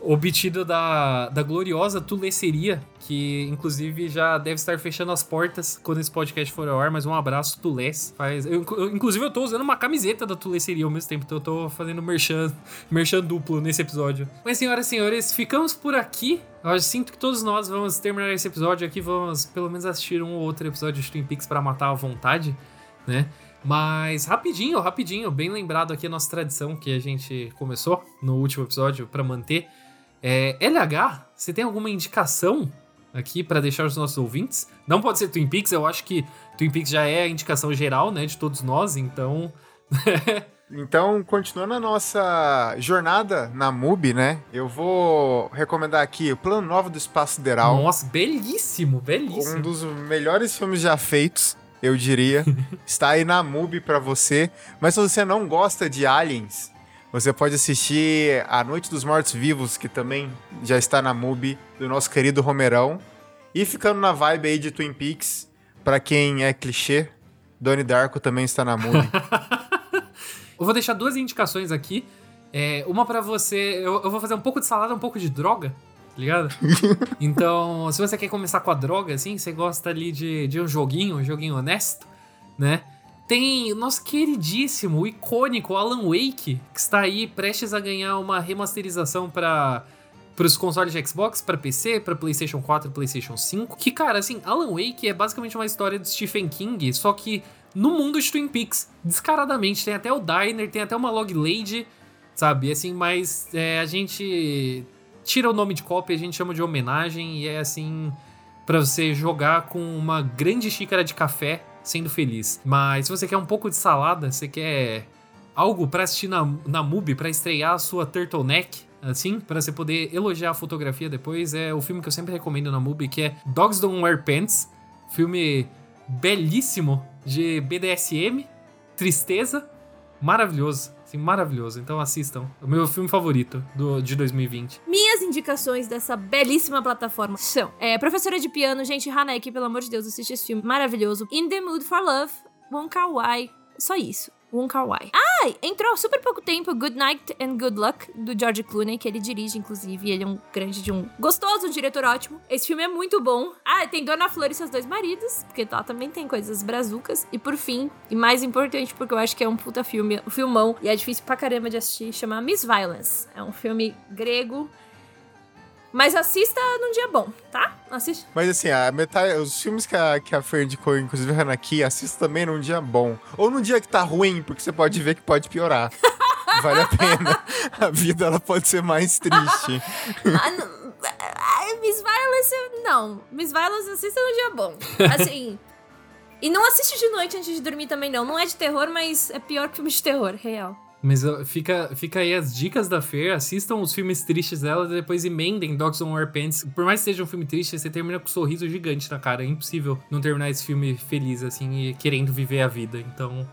obtido da, da gloriosa Tuleceria, que inclusive já deve estar fechando as portas quando esse podcast for ao ar, mas um abraço, Tulés. Faz, eu, eu- inclusive eu tô usando uma camiseta da Tuleceria ao mesmo tempo, então eu tô fazendo merchan, merchan duplo nesse episódio. Mas senhoras e senhores, ficamos por aqui. Eu sinto que todos nós vamos terminar esse episódio aqui, vamos pelo menos assistir um ou outro episódio de Twin Peaks para matar à vontade, né? Mas rapidinho, rapidinho, bem lembrado aqui a nossa tradição que a gente começou no último episódio para manter. É, LH, você tem alguma indicação aqui para deixar os nossos ouvintes? Não pode ser Twin Peaks, eu acho que Twin Peaks já é a indicação geral, né, de todos nós, então. Então, continuando a nossa jornada na MUBI, né? Eu vou recomendar aqui o Plano Novo do Espaço Sideral. Nossa, belíssimo, belíssimo. Um dos melhores filmes já feitos, eu diria. Está aí na MUBI pra você. Mas se você não gosta de aliens, você pode assistir A Noite dos Mortos Vivos, que também já está na MUBI, do nosso querido Romerão. E ficando na vibe aí de Twin Peaks, pra quem é clichê, Donnie Darko também está na MUBI. Eu vou deixar duas indicações aqui. É, uma pra você. Eu, eu vou fazer um pouco de salada, um pouco de droga, tá ligado? então, se você quer começar com a droga, assim, você gosta ali de, de um joguinho, um joguinho honesto, né? Tem o nosso queridíssimo, icônico Alan Wake, que está aí prestes a ganhar uma remasterização para os consoles de Xbox, para PC, para PlayStation 4 e PlayStation 5. Que, cara, assim, Alan Wake é basicamente uma história do Stephen King, só que no mundo de Twin Peaks. Descaradamente. Tem até o Diner, tem até uma Log Lady, sabe? Assim, mas é, a gente tira o nome de cópia, a gente chama de homenagem e é assim para você jogar com uma grande xícara de café sendo feliz. Mas se você quer um pouco de salada, você quer algo para assistir na, na MUBI, para estrear a sua turtleneck, assim, para você poder elogiar a fotografia depois, é o filme que eu sempre recomendo na MUBI, que é Dogs Don't Wear Pants, filme belíssimo de BDSM, tristeza, maravilhoso. Assim, maravilhoso. Então assistam. O meu filme favorito do, de 2020. Minhas indicações dessa belíssima plataforma são: é, Professora de Piano, gente, Haneke, pelo amor de Deus, assiste esse filme maravilhoso. In the Mood for Love, Wong Kar Wai. Só isso. Wong Kar Wai. Ah, entrou super pouco tempo Good Night and Good Luck, do George Clooney, que ele dirige, inclusive. Ele é um grande de um gostoso, um diretor ótimo. Esse filme é muito bom. Ah, tem Dona Flor e seus dois maridos, porque lá também tem coisas brazucas. E por fim, e mais importante, porque eu acho que é um puta filme, um filmão, e é difícil pra caramba de assistir, chama Miss Violence. É um filme grego mas assista num dia bom, tá? Assiste. Mas assim, a metade, os filmes que a, que a Fer indicou, inclusive a aqui, assista também num dia bom. Ou num dia que tá ruim, porque você pode ver que pode piorar. vale a pena. A vida ela pode ser mais triste. ah, não, Miss Violence, não. Miss Violence assista num dia bom. Assim. e não assiste de noite antes de dormir também, não. Não é de terror, mas é pior que filme de terror, real. Mas fica, fica aí as dicas da Fer, assistam os filmes tristes dela e depois emendem Dogs on War Pants. Por mais que seja um filme triste, você termina com um sorriso gigante na cara. É impossível não terminar esse filme feliz, assim, e querendo viver a vida. Então,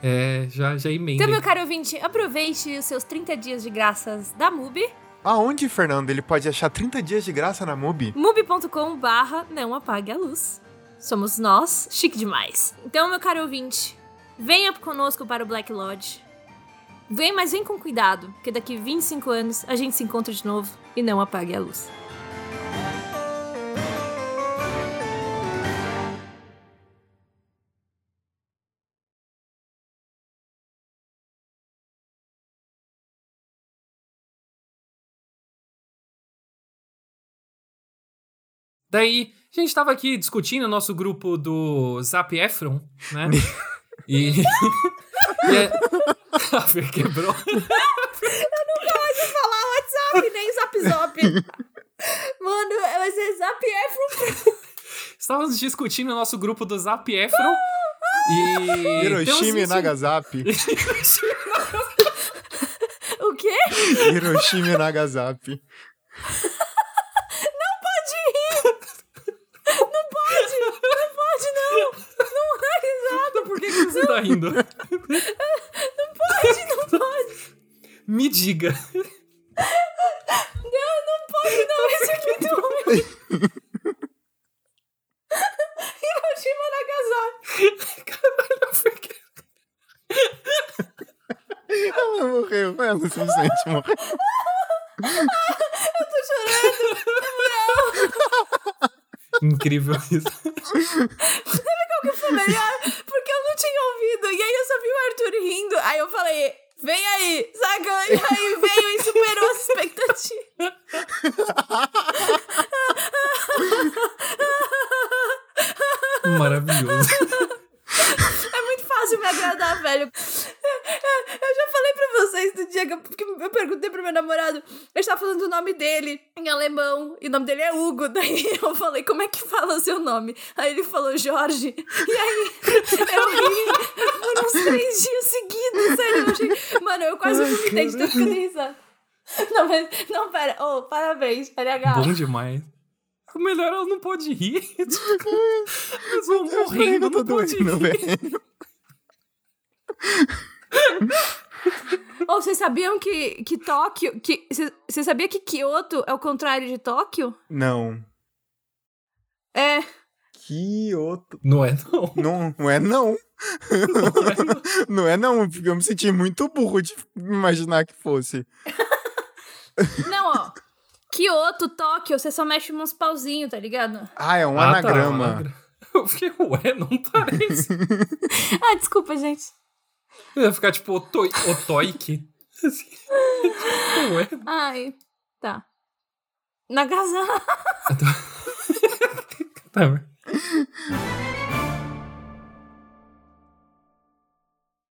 é, já, já emendem. Então, meu caro ouvinte, aproveite os seus 30 dias de graças da MUBI. Aonde, Fernando, ele pode achar 30 dias de graça na MUBI? MUBI.com barra não apague a luz. Somos nós, chique demais. Então, meu caro ouvinte, venha conosco para o Black Lodge Vem, mas vem com cuidado, porque daqui 25 anos a gente se encontra de novo e não apague a luz. Daí, a gente tava aqui discutindo o nosso grupo do Zap Efron, né? e. e é... A Fer quebrou. Eu nunca mais vou falar WhatsApp, nem Zap Zop. Mano, vai ser Zap Efron. Estávamos discutindo o nosso grupo do Zap Efron. e. Hiroshima e Nagasaki. o quê? Hiroshima e Nagasaki. Não pode rir! Não pode! Não pode, não! Não é risada! Por que, que você tá rindo? Não. Me diga. Não, não pode, não. Isso aqui é muito ruim. Hiroshima Nagasaki. Caralho, porque... Ela morreu. Ela simplesmente morreu. Eu tô chorando. Não. Incrível isso. Sabe qual que foi melhor? Porque eu não tinha ouvido. E aí eu só vi o Arthur rindo. Aí eu falei, vem aí, saca? E aí veio e superou as expectativas. Maravilhoso. É fácil me agradar, velho. Eu já falei pra vocês do dia que eu, que eu perguntei pro meu namorado, ele estava falando o nome dele em alemão, e o nome dele é Hugo. Daí eu falei, como é que fala o seu nome? Aí ele falou Jorge. E aí eu ri por uns três dias seguidos, sério. Eu achei... Mano, eu quase vomitei de tanto que eu dei risada. Não, mas, não, pera. Oh, parabéns, LH. Bom demais. O melhor, ela não pode rir. Tipo, eles vão morrendo, não pode rir. velho. Ou vocês sabiam que, que Tóquio. Que, você sabia que Kyoto é o contrário de Tóquio? Não. É. Kyoto. Não é, não. Não, não é, não. Não é, não. Não é, não. Porque eu me senti muito burro de imaginar que fosse. Não, ó. Kyoto, Tóquio, você só mexe uns pauzinhos, tá ligado? Ah, é um Ah, tá, anagrama. anagra- Eu fiquei, ué, não parece. Ah, desculpa, gente. Eu ia ficar tipo otoi, otoike. Assim, ué. Ai, tá. Nagasaki. Tá.